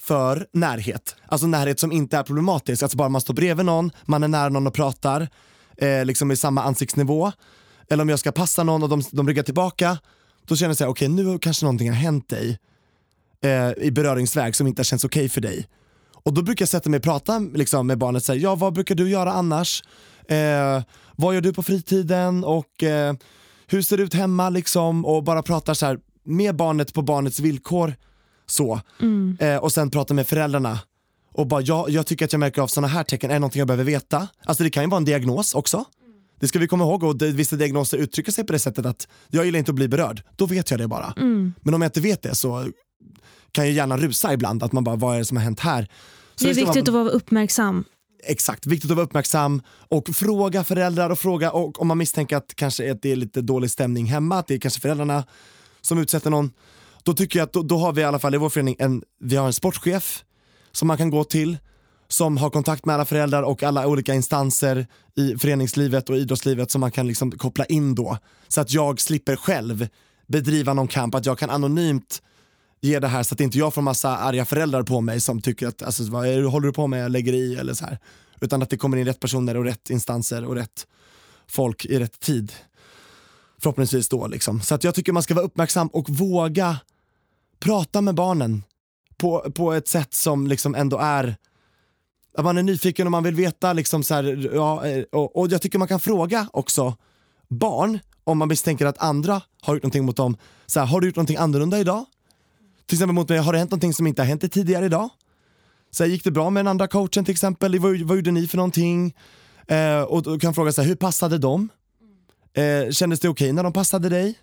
för närhet, alltså närhet som inte är problematisk, alltså bara man står bredvid någon, man är nära någon och pratar, eh, liksom i samma ansiktsnivå, eller om jag ska passa någon och de, de ryggar tillbaka, då känner jag såhär, okej nu kanske någonting har hänt dig eh, i beröringsväg som inte har känts okej för dig. Och då brukar jag sätta mig och prata liksom, med barnet, säga, ja vad brukar du göra annars? Eh, vad gör du på fritiden? Och eh, hur ser det ut hemma? Liksom? Och bara prata så här, med barnet på barnets villkor. Så. Eh, och sen prata med föräldrarna. Och bara, ja, jag tycker att jag märker av sådana här tecken, är det någonting jag behöver veta? Alltså det kan ju vara en diagnos också. Det ska vi komma ihåg och vissa diagnoser uttrycker sig på det sättet att jag gillar inte att bli berörd, då vet jag det bara. Men om jag inte vet det så kan jag gärna rusa ibland, att man bara, vad är det som har hänt här? Så Det är viktigt man, att vara uppmärksam. Exakt, viktigt att vara uppmärksam och fråga föräldrar och fråga och om man misstänker att kanske att det är lite dålig stämning hemma, att det är kanske föräldrarna som utsätter någon. Då tycker jag att då, då har vi i alla fall i vår förening en, vi har en sportchef som man kan gå till som har kontakt med alla föräldrar och alla olika instanser i föreningslivet och idrottslivet som man kan liksom koppla in då. Så att jag slipper själv bedriva någon kamp, att jag kan anonymt ge det här så att inte jag får massa arga föräldrar på mig som tycker att alltså, vad är, håller du på med, jag lägger i eller så här. Utan att det kommer in rätt personer och rätt instanser och rätt folk i rätt tid. Förhoppningsvis då liksom. Så att jag tycker man ska vara uppmärksam och våga prata med barnen på, på ett sätt som liksom ändå är att man är nyfiken och man vill veta liksom så här, ja, eh, och, och jag tycker man kan fråga också barn om man misstänker att andra har gjort någonting mot dem. Så här, har du gjort någonting annorlunda idag? Till exempel mot mig, har det hänt någonting som inte har hänt tidigare idag? Så här, gick det bra med den andra coachen till exempel? Vad, vad gjorde ni för någonting? Eh, och du kan fråga så här, hur passade de? Eh, kändes det okej okay när de passade dig?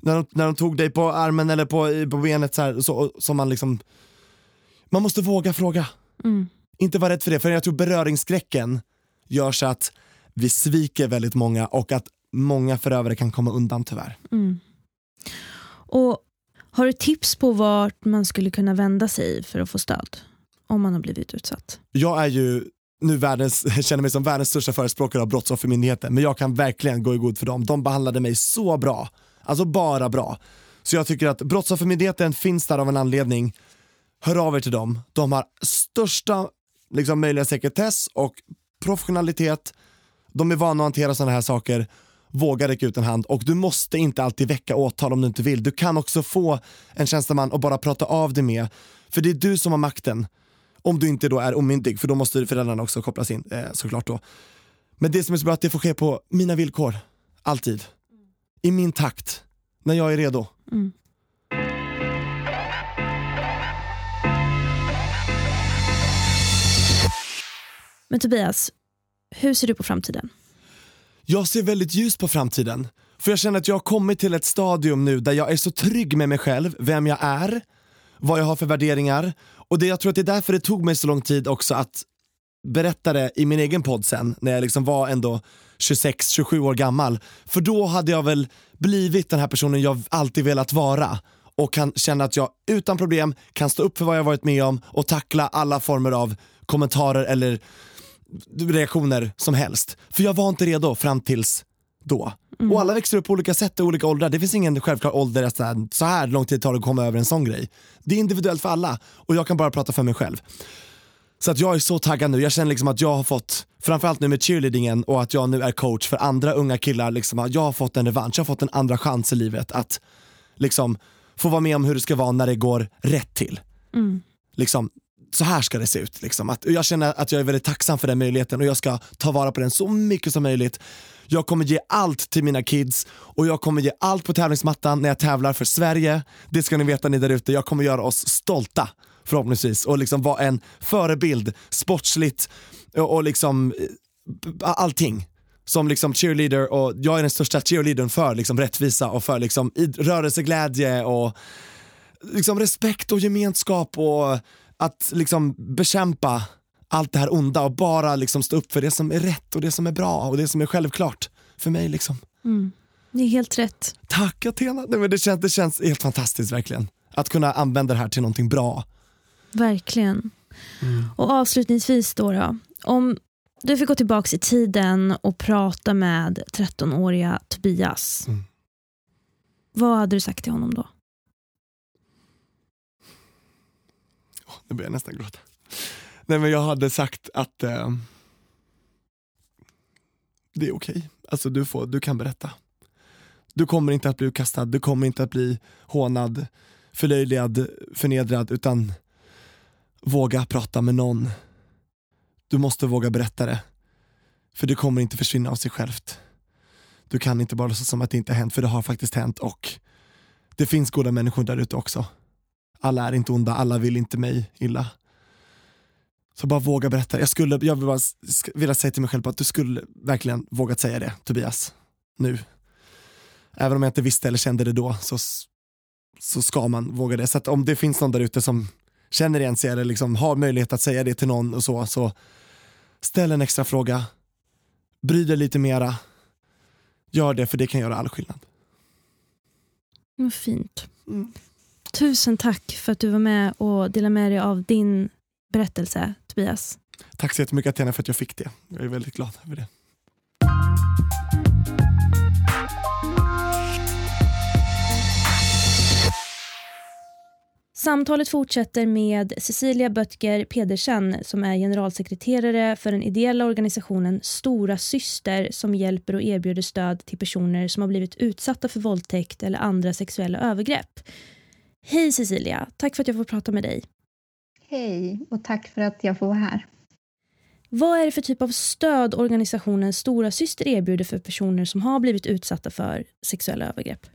När de, när de tog dig på armen eller på, på benet så, här, så som man liksom Man måste våga fråga. Mm. Inte vara rädd för det, för jag tror beröringsskräcken gör så att vi sviker väldigt många och att många förövare kan komma undan tyvärr. Mm. Och Har du tips på vart man skulle kunna vända sig för att få stöd? Om man har blivit utsatt. Jag är ju nu världens, känner mig som världens största förespråkare av Brottsoffermyndigheten men jag kan verkligen gå i god för dem. De behandlade mig så bra. Alltså bara bra. Så jag tycker att Brottsoffermyndigheten finns där av en anledning. Hör av er till dem. De har största liksom, möjliga sekretess och professionalitet. De är vana att hantera sådana här saker. Våga räcka ut en hand och du måste inte alltid väcka åtal om du inte vill. Du kan också få en tjänsteman att bara prata av det med. För det är du som har makten. Om du inte då är omyndig, för då måste föräldrarna också kopplas in eh, såklart då. Men det som är så bra är att det får ske på mina villkor. Alltid. I min takt. När jag är redo. Mm. Men Tobias, hur ser du på framtiden? Jag ser väldigt ljust på framtiden. För jag känner att jag har kommit till ett stadium nu där jag är så trygg med mig själv, vem jag är, vad jag har för värderingar. Och det, jag tror att det är därför det tog mig så lång tid också att berätta det i min egen podd sen, när jag liksom var ändå 26-27 år gammal. För då hade jag väl blivit den här personen jag alltid velat vara och kan känna att jag utan problem kan stå upp för vad jag varit med om och tackla alla former av kommentarer eller reaktioner som helst. För jag var inte redo fram tills då. Mm. Och alla växer upp på olika sätt och olika åldrar. Det finns ingen självklar ålder, att så här lång tid tar det att komma över en sån grej. Det är individuellt för alla och jag kan bara prata för mig själv. Så att jag är så taggad nu, jag känner liksom att jag har fått, framförallt nu med cheerleadingen och att jag nu är coach för andra unga killar, liksom, att jag har fått en revansch, jag har fått en andra chans i livet att liksom få vara med om hur det ska vara när det går rätt till. Mm. Liksom, så här ska det se ut. Liksom. Att, jag känner att jag är väldigt tacksam för den möjligheten och jag ska ta vara på den så mycket som möjligt. Jag kommer ge allt till mina kids och jag kommer ge allt på tävlingsmattan när jag tävlar för Sverige. Det ska ni veta ni där ute, jag kommer göra oss stolta förhoppningsvis och liksom vara en förebild sportsligt och, och liksom eh, allting som liksom cheerleader och jag är den största cheerleadern för liksom rättvisa och för liksom rörelseglädje och liksom respekt och gemenskap och att liksom bekämpa allt det här onda och bara liksom stå upp för det som är rätt och det som är bra och det som är självklart för mig. Liksom. Mm. Det är helt rätt. Tack Athena. Nej, men det, känns, det känns helt fantastiskt verkligen. Att kunna använda det här till någonting bra. Verkligen. Mm. Och avslutningsvis då, då, om du fick gå tillbaka i tiden och prata med 13-åriga Tobias. Mm. Vad hade du sagt till honom då? Oh, nu börjar jag nästan gråta. Nej men jag hade sagt att eh, det är okej. Okay. Alltså du, får, du kan berätta. Du kommer inte att bli utkastad, du kommer inte att bli hånad, förlöjligad, förnedrad utan våga prata med någon. Du måste våga berätta det. För det kommer inte försvinna av sig självt. Du kan inte bara låtsas som att det inte har hänt, för det har faktiskt hänt och det finns goda människor där ute också. Alla är inte onda, alla vill inte mig illa. Så bara våga berätta. Jag skulle, jag vill bara vilja säga till mig själv att du skulle verkligen vågat säga det Tobias, nu. Även om jag inte visste eller kände det då så, så ska man våga det. Så att om det finns någon där ute som känner igen sig eller liksom har möjlighet att säga det till någon och så, så ställ en extra fråga. Bry dig lite mera. Gör det för det kan göra all skillnad. Vad fint. Mm. Tusen tack för att du var med och delade med dig av din berättelse, Tobias. Tack så jättemycket Athena för att jag fick det. Jag är väldigt glad över det. Samtalet fortsätter med Cecilia Böttger Pedersen som är generalsekreterare för den ideella organisationen Stora Syster som hjälper och erbjuder stöd till personer som har blivit utsatta för våldtäkt eller andra sexuella övergrepp. Hej Cecilia, tack för att jag får prata med dig. Hej och tack för att jag får vara här. Vad är det för typ av stöd organisationen Stora Syster erbjuder för personer som har blivit utsatta för sexuella övergrepp?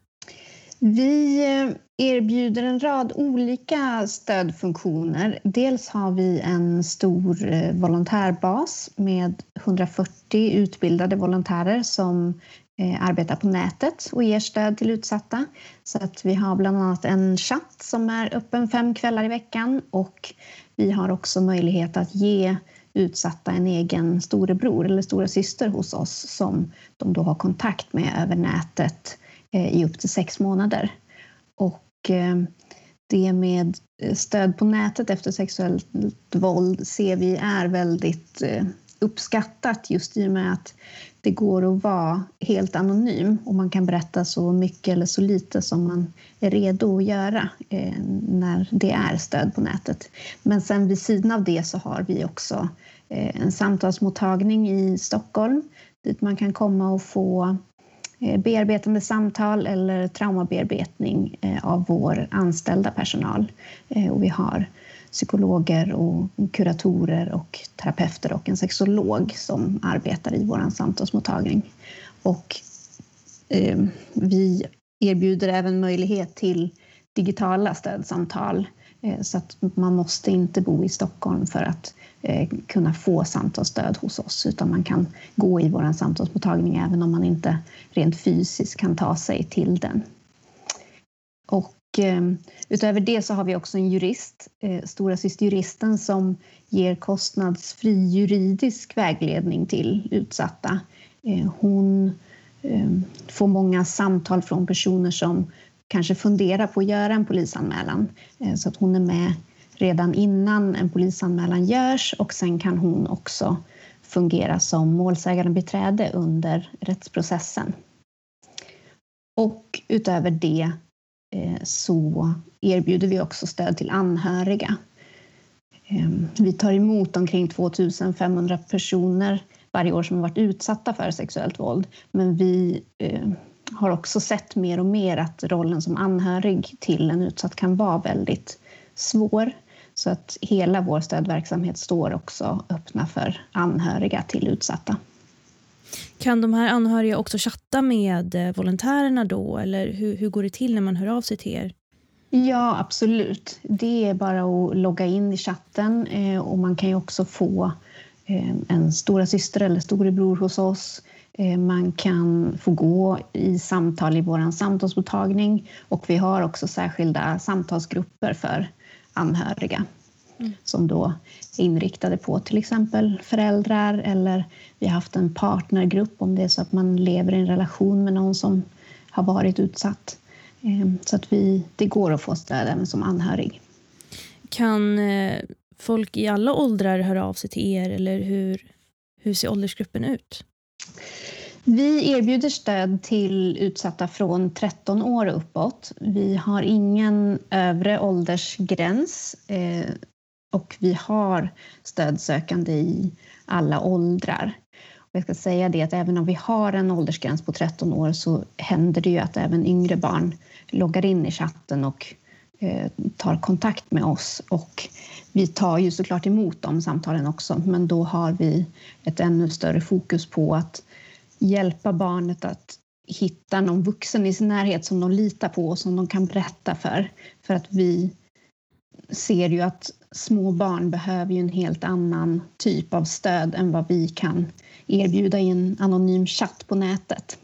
Vi eh, erbjuder en rad olika stödfunktioner. Dels har vi en stor eh, volontärbas med 140 utbildade volontärer som Eh, arbetar på nätet och ger stöd till utsatta. Så att vi har bland annat en chatt som är öppen fem kvällar i veckan och vi har också möjlighet att ge utsatta en egen storebror eller stora syster hos oss som de då har kontakt med över nätet eh, i upp till sex månader. Och eh, det med stöd på nätet efter sexuellt våld ser vi är väldigt uppskattat just i och med att det går att vara helt anonym och man kan berätta så mycket eller så lite som man är redo att göra eh, när det är stöd på nätet. Men sen vid sidan av det så har vi också eh, en samtalsmottagning i Stockholm dit man kan komma och få Eh, bearbetande samtal eller traumabearbetning eh, av vår anställda personal. Eh, och vi har psykologer och kuratorer och terapeuter och en sexolog som arbetar i vår samtalsmottagning. Och eh, vi erbjuder även möjlighet till digitala stödsamtal eh, så att man måste inte bo i Stockholm för att Eh, kunna få samtalsstöd hos oss utan man kan gå i vår samtalsmottagning även om man inte rent fysiskt kan ta sig till den. Och Eh, utöver det så har vi också en jurist, eh, Stora systerjuristen som ger kostnadsfri juridisk vägledning till utsatta. Eh, hon får många samtal från personer som kanske funderar på att göra en polisanmälan så att hon är med redan innan en polisanmälan görs och sen kan hon också fungera som målsägandebiträde under rättsprocessen. Och utöver det Eh, så erbjuder vi också stöd till anhöriga. Ehm, vi tar emot omkring 2500 personer varje år som har varit utsatta för sexuellt våld. Men vi eh, har också sett mer och mer att rollen som anhörig till en utsatt kan vara väldigt svår. Så att hela vår stödverksamhet står också öppna för anhöriga till utsatta. Kan de här anhöriga också chatta med eh, volontärerna då eller hur, hur går det till när man hör av sig till er? Ja, absolut. Det är bara att logga in i chatten eh, och man kan ju också få eh, en stora syster eller storebror hos oss. Man kan få gå i samtal i vår samtalsmottagning och vi har också särskilda samtalsgrupper för anhöriga mm. som då är inriktade på till exempel föräldrar eller vi har haft en partnergrupp om det är så att man lever i en relation med någon som har varit utsatt. Ehm, så att vi, det går att få stöd även som anhörig. Kan eh, folk i alla åldrar höra av sig till er eller hur, hur ser åldersgruppen ut? Vi erbjuder stöd till utsatta från 13 år och uppåt. Vi har ingen övre åldersgräns eh, och vi har stödsökande i alla åldrar. jag ska säga det att även om vi har en åldersgräns på 13 år så händer det ju att även yngre barn loggar in i chatten och eh, tar kontakt med oss. Och vi tar ju såklart emot de samtalen också, men då har vi ett ännu större fokus på att hjälpa barnet att hitta någon vuxen i sin närhet som de litar på och som de kan berätta för. För att vi ser ju att små barn behöver ju en helt annan typ av stöd än vad vi kan erbjuda i en anonym chatt på nätet.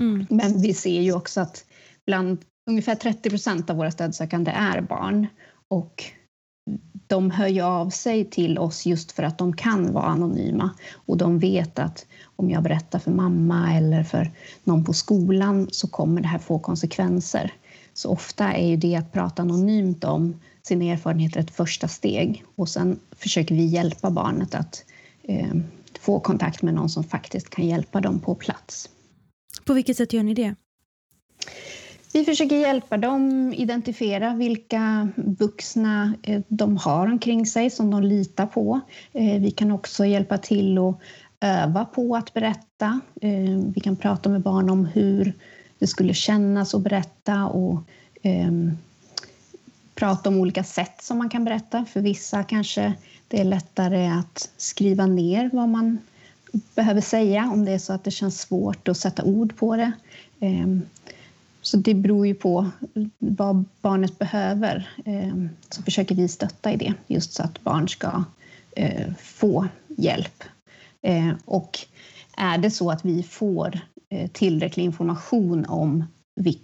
Mm. Men vi ser ju också att bland ungefär 30 procent av våra stödsökande är barn och de hör ju av sig till oss just för att de kan vara anonyma och de vet att om jag berättar för mamma eller för någon på skolan så kommer det här få konsekvenser. Så ofta är ju det att prata anonymt om sina erfarenheter ett första steg och sen försöker vi hjälpa barnet att eh, få kontakt med någon som faktiskt kan hjälpa dem på plats. På vilket sätt gör ni det? Vi försöker hjälpa dem identifiera vilka vuxna eh, de har omkring sig som de litar på. Eh, vi kan också hjälpa till att öva på att berätta. Eh, vi kan prata med barn om hur det skulle kännas att berätta och um, prata om olika sätt som man kan berätta. För vissa kanske det är lättare att skriva ner vad man behöver säga om det är så att det känns svårt att sätta ord på det. Ehm, så det beror ju på vad barnet behöver. Ehm, så försöker vi stötta i det, just så att barn ska eh, få hjälp. Ehm, och är det så att vi får eh, tillräcklig information om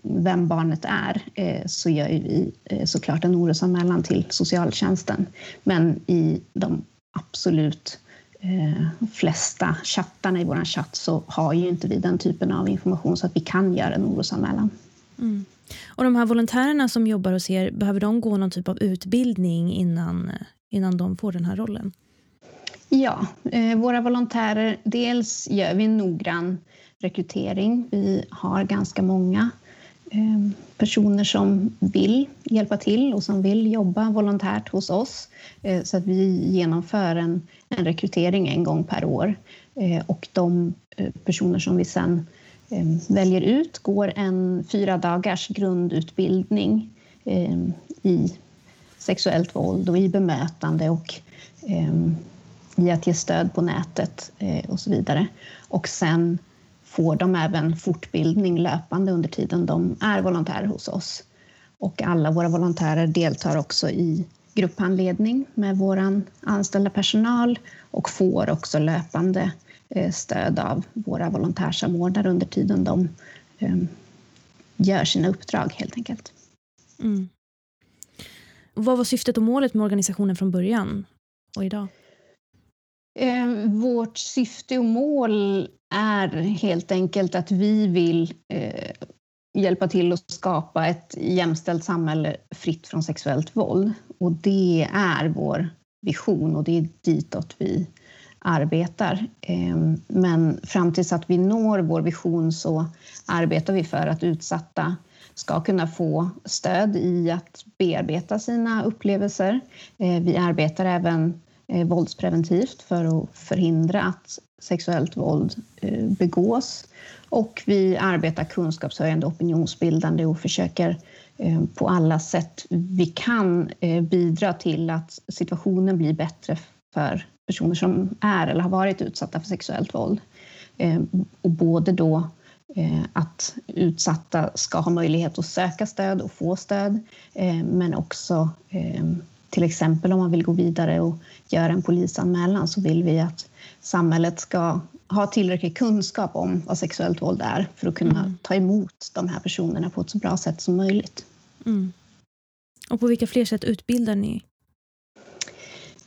vem barnet är eh, så gör vi eh, såklart en orosanmälan till socialtjänsten. Men i de absolut eh, flesta chattarna i vår chatt så har ju inte vi den typen av information så att vi kan göra en orosanmälan. Mm. Och de här volontärerna som jobbar hos er, behöver de gå någon typ av utbildning innan, innan de får den här rollen? Ja, eh, våra volontärer, dels gör vi en noggrann rekrytering. Vi har ganska många eh, personer som vill hjälpa till och som vill jobba volontärt hos oss. Eh, så att vi genomför en, en rekrytering en gång per år. Eh, och de eh, personer som vi sen eh, väljer ut går en fyra dagars grundutbildning i sexuellt våld och i bemötande och i att ge stöd på nätet eh, och så vidare. Och sen får de även fortbildning löpande under tiden de är volontärer hos oss. Och alla våra volontärer deltar också i grupphandledning med vår anställda personal och får också löpande eh, stöd av våra volontärsamordnare under tiden de eh, gör sina uppdrag helt enkelt. Mm. Vad var syftet och målet med organisationen från början och idag? Eh, vårt syfte och mål är helt enkelt att vi vill eh, hjälpa till att skapa ett jämställt samhälle fritt från sexuellt våld. Och det är vår vision och det är ditåt vi arbetar. Eh, men fram tills att vi når vår vision så arbetar vi för att utsatta ska kunna få stöd i att bearbeta sina upplevelser. Eh, vi arbetar även Eh, våldspreventivt för att förhindra att sexuellt våld eh, begås. Och vi arbetar kunskapshöjande opinionsbildande och försöker eh, på alla sätt vi kan eh, bidra till att situationen blir bättre för personer som är eller har varit utsatta för sexuellt våld. Och både då att utsatta ska ha möjlighet att söka stöd och få stöd, men också till exempel om man vill gå vidare och göra en polisanmälan så vill vi att samhället ska ha tillräcklig kunskap om vad sexuellt våld är för att kunna mm. ta emot de här personerna på ett så bra sätt som möjligt. Mm. Och på vilka fler sätt utbildar ni?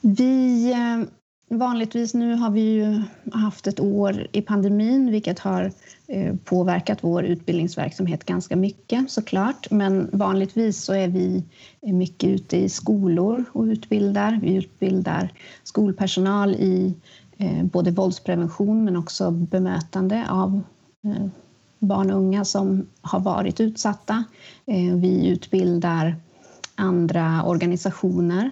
Vi eh, Vanligtvis nu har vi ju haft ett år i pandemin vilket har eh, påverkat vår utbildningsverksamhet ganska mycket såklart. Men vanligtvis så är vi mycket ute i skolor och utbildar. Vi utbildar skolpersonal i eh, både våldsprevention men också bemötande av eh, barn och unga som har varit utsatta. Vi utbildar andra organisationer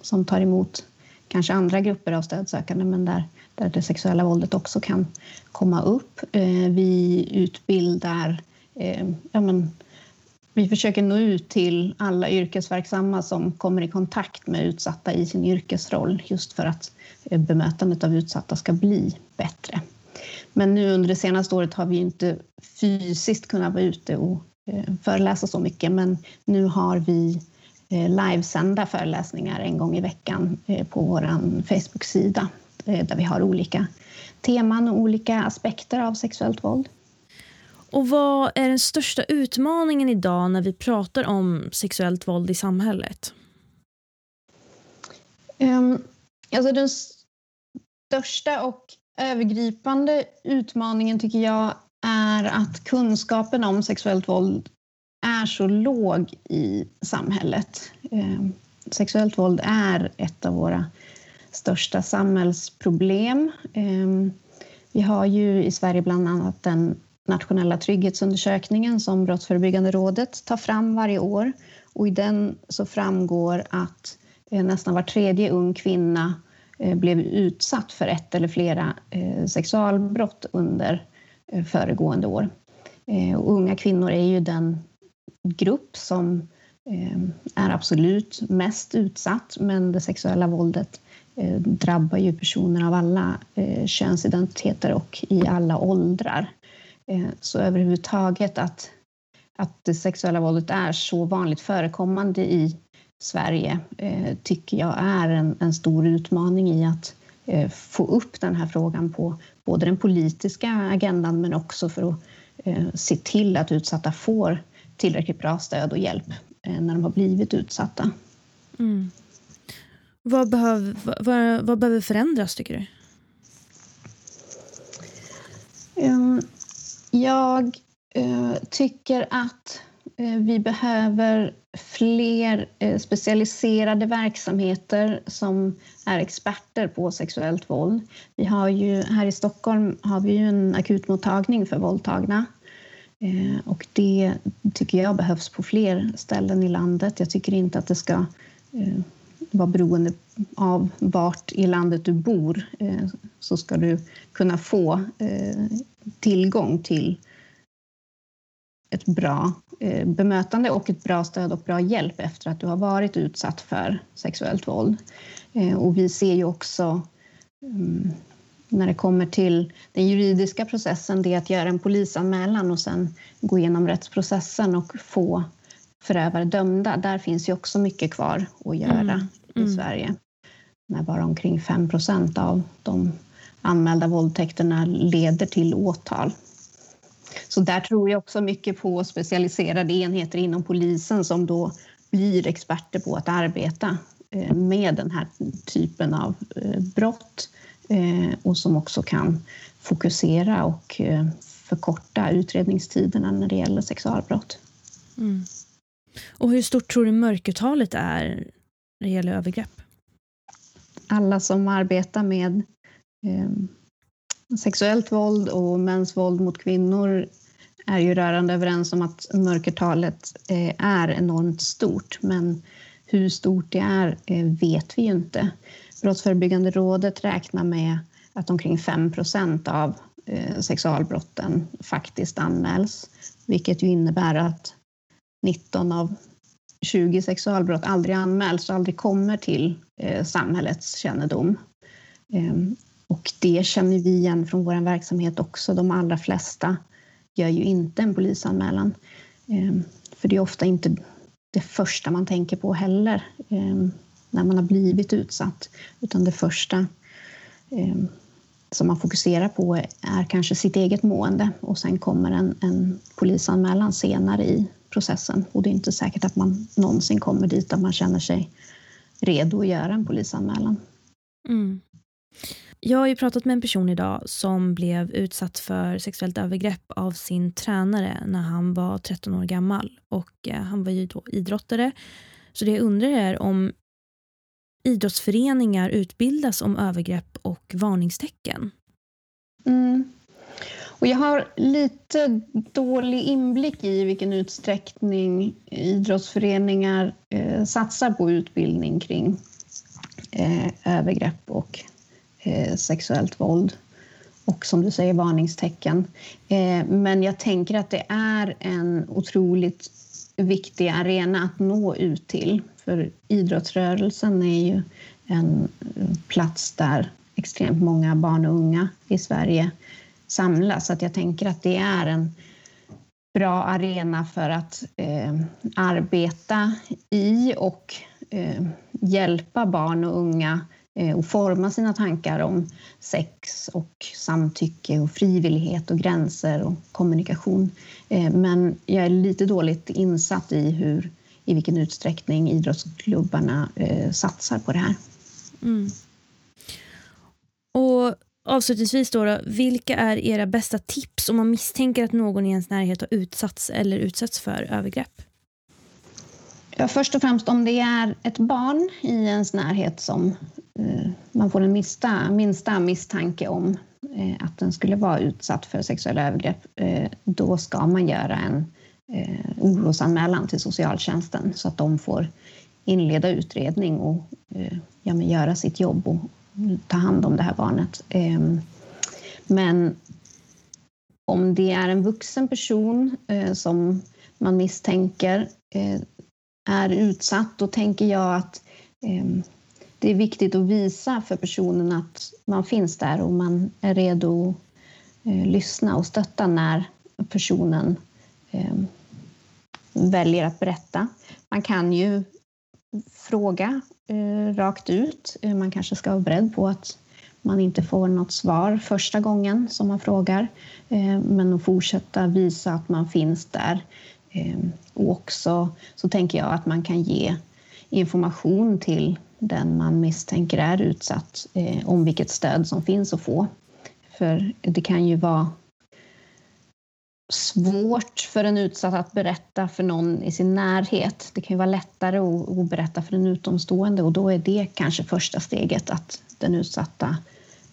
som tar emot kanske andra grupper av stödsökande men där, där det sexuella våldet också kan komma upp. Eh, vi utbildar eh, ja, men, vi försöker nå ut till alla yrkesverksamma som kommer i kontakt med utsatta i sin yrkesroll just för att eh, bemötandet av utsatta ska bli bättre. Men nu under det senaste året har vi inte fysiskt kunnat vara ute och eh, föreläsa så mycket men nu har vi livesända föreläsningar en gång i veckan eh, på vår Facebook-sida eh, där vi har olika teman och olika aspekter av sexuellt våld. Och Vad är den största utmaningen idag när vi pratar om sexuellt våld i samhället? Um, alltså den största och övergripande utmaningen tycker jag är att kunskapen om sexuellt våld är så låg i samhället. Eh, sexuellt våld är ett av våra största samhällsproblem. Eh, vi har ju i Sverige bland annat den nationella trygghetsundersökningen som Brottsförebyggande rådet tar fram varje år. Och I den så framgår att eh, nästan var tredje ung kvinna eh, blev utsatt för ett eller flera eh, sexualbrott under eh, föregående år. Eh, och unga kvinnor är ju den grupp som eh, är absolut mest utsatt men det sexuella våldet eh, drabbar ju personer av alla eh, könsidentiteter och i alla åldrar. Så överhuvudtaget att att det sexuella våldet är så vanligt förekommande i Sverige tycker jag är en, en, stor utmaning i att få upp den här frågan på både den politiska agendan men också för att se till att utsatta får tillräckligt bra stöd och hjälp eh, när de har blivit utsatta. Mm. Vad, behöv, vad, vad, behöver förändras, tycker du? Um, jag Eh, tycker att eh, vi behöver fler specialiserade verksamheter som är experter på sexuellt våld. Vi har ju, här i Stockholm har vi ju en akutmottagning för våldtagna. Eh, och det tycker jag behövs på fler ställen i landet. Jag tycker inte att det ska eh, vara beroende av vart i landet du bor eh, så ska du kunna få tillgång till ett bra bemötande och ett bra stöd och bra hjälp efter att du har varit utsatt för sexuellt våld. Och vi ser ju också mm, när det kommer till den juridiska processen, det att göra en polisanmälan och sen gå igenom rättsprocessen och få förövare dömda. Där finns ju också mycket kvar att göra mm. Mm. i Sverige. När bara omkring 5 procent av de anmälda våldtäkterna leder till åtal. Så där tror jag också mycket på specialiserade enheter inom polisen som då blir experter på att arbeta eh, med den här typen av eh, brott och som också kan fokusera och förkorta utredningstiderna när det gäller sexualbrott. Mm. Och hur stort tror du mörkertalet är när det gäller övergrepp? Alla som arbetar med sexuellt våld och mäns våld mot kvinnor är ju rörande överens om att mörkertalet eh, är enormt stort. Men hur stort det är eh, vet vi ju inte. Brottsförebyggande rådet räknar med att omkring 5 procent av eh, sexualbrotten faktiskt anmäls, vilket ju innebär att 19 av 20 sexualbrott aldrig anmäls och aldrig kommer till eh, samhällets kännedom. Ehm, och det känner vi igen från vår verksamhet också. De allra flesta gör ju inte en polisanmälan. Ehm, för det är ofta inte det första man tänker på heller ehm, när man har blivit utsatt. Utan det första eh, som man fokuserar på är kanske sitt eget mående och sen kommer en, en polisanmälan senare i processen. Och det är inte säkert att man någonsin kommer dit att man känner sig redo att göra en polisanmälan. Mm. Jag har ju pratat med en person idag som blev utsatt för sexuellt övergrepp av sin tränare när han var 13 år gammal. Och eh, Han var ju då idrottare. Så det jag undrar är om idrottsföreningar utbildas om övergrepp och varningstecken. Mm. Och jag har lite dålig inblick i vilken utsträckning idrottsföreningar eh, satsar på utbildning kring eh, övergrepp och eh, sexuellt våld och som du säger varningstecken. Eh, men jag tänker att det är en otroligt viktig arena att nå ut till. För idrottsrörelsen är ju en plats där extremt många barn och unga i Sverige samlas. Så att jag tänker att det är en bra arena för att eh, arbeta i och eh, hjälpa barn och unga Eh, och forma sina tankar om sex och samtycke och frivillighet och gränser och kommunikation. Eh, men jag är lite dåligt insatt i hur, i vilken utsträckning idrottsklubbarna eh, satsar på det här. Mm. Och avslutningsvis då, då, vilka är era bästa tips om man misstänker att någon i ens närhet har utsatts eller utsätts för övergrepp? Ja, först och främst om det är ett barn i ens närhet som Eh, man får en minsta, minsta misstanke om Eh, att den skulle vara utsatt för sexuella övergrepp, eh, då ska man göra en eh, orosanmälan till socialtjänsten så att de får inleda utredning och ja, men göra sitt jobb och ta hand om det här barnet. Ehm, men om det är en vuxen person som man misstänker är utsatt, då tänker jag att ehm, det är viktigt att visa för personen att man finns där och man är redo att eh, lyssna och stötta när personen ehm, väljer att berätta. Man kan ju fråga eh, rakt ut. Eh, man kanske ska vara beredd på att man inte får något svar första gången som man frågar. Eh, men att fortsätta visa att man finns där. Ehm, och också så tänker jag att man kan ge information till den man misstänker är utsatt eh, om vilket stöd som finns att få. För det kan ju vara svårt för en utsatt att berätta för någon i sin närhet. Det kan ju vara lättare att, berätta för en utomstående och då är det kanske första steget att den utsatta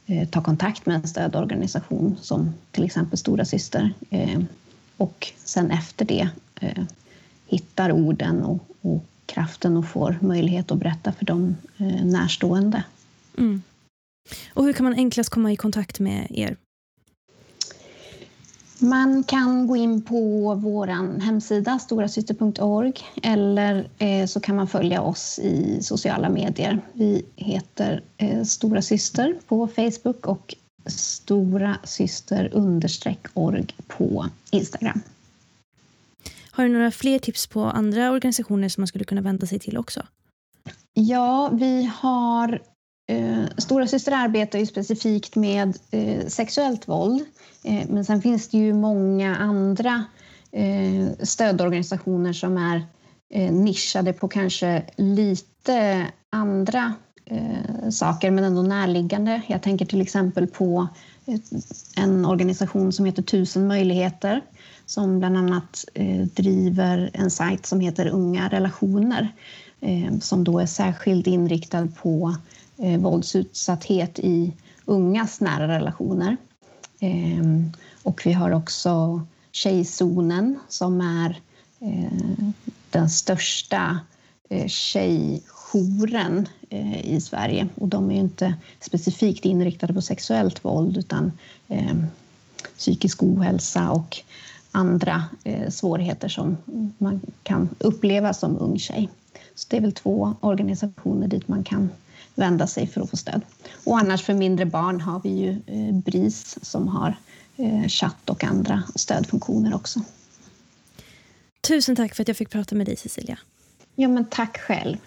Eh, tar kontakt med en stödorganisation som till exempel Stora Syster eh, och sen efter det eh, hittar orden och, och kraften och får möjlighet att berätta för de närstående. Mm. Och hur kan man enklast komma i kontakt med er? Man kan gå in på vår hemsida storasyster.org eller eh, så kan man följa oss i sociala medier. Vi heter eh, Stora Syster på Facebook och Stora Syster org på Instagram. Har du några fler tips på andra organisationer som man skulle kunna vända sig till också? Ja, vi har Eh, Stora syster arbetar ju specifikt med eh, sexuellt våld. Eh, men sen finns det ju många andra eh, stödorganisationer som är eh, nischade på kanske lite andra eh, saker men ändå närliggande. Jag tänker till exempel på en organisation som heter Tusen möjligheter som bland annat eh, driver en sajt som heter Unga relationer eh, som då är särskilt inriktad på eh, våldsutsatthet i ungas nära relationer. Och vi har också Tjejzonen som är den största tjej tjejjouren eh, i Sverige. Och de är inte specifikt inriktade på sexuellt våld utan eh, psykisk ohälsa och andra eh, svårigheter som man kan uppleva som ung tjej. Så det är väl två organisationer dit man kan vända sig för att få stöd. Och annars för mindre barn har vi ju BRIS som har chatt och andra stödfunktioner också. Tusen tack för att jag fick prata med dig Cecilia. Ja men tack själv.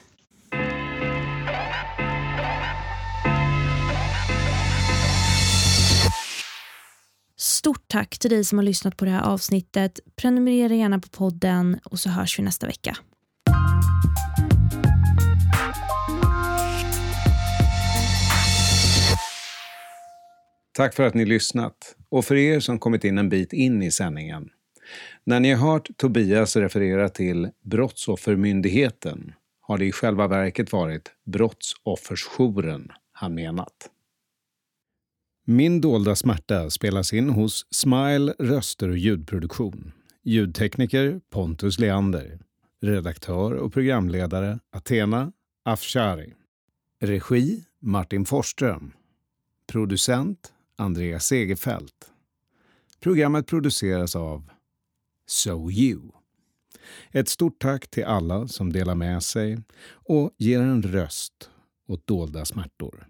Stort tack till dig som har lyssnat på det här avsnittet. Prenumerera gärna på podden och så hörs vi nästa vecka. Tack för att ni lyssnat och för er som kommit in en bit in i sändningen. När ni har hört Tobias referera till Brottsoffermyndigheten har det i själva verket varit Brottsoffersjouren han menat. Min dolda smärta spelas in hos Smile röster och ljudproduktion. Ljudtekniker Pontus Leander. Redaktör och programledare Athena Afshari. Regi Martin Forsström. Producent Andreas Segerfält. Programmet produceras av So You. Ett stort tack till alla som delar med sig och ger en röst åt dolda smärtor.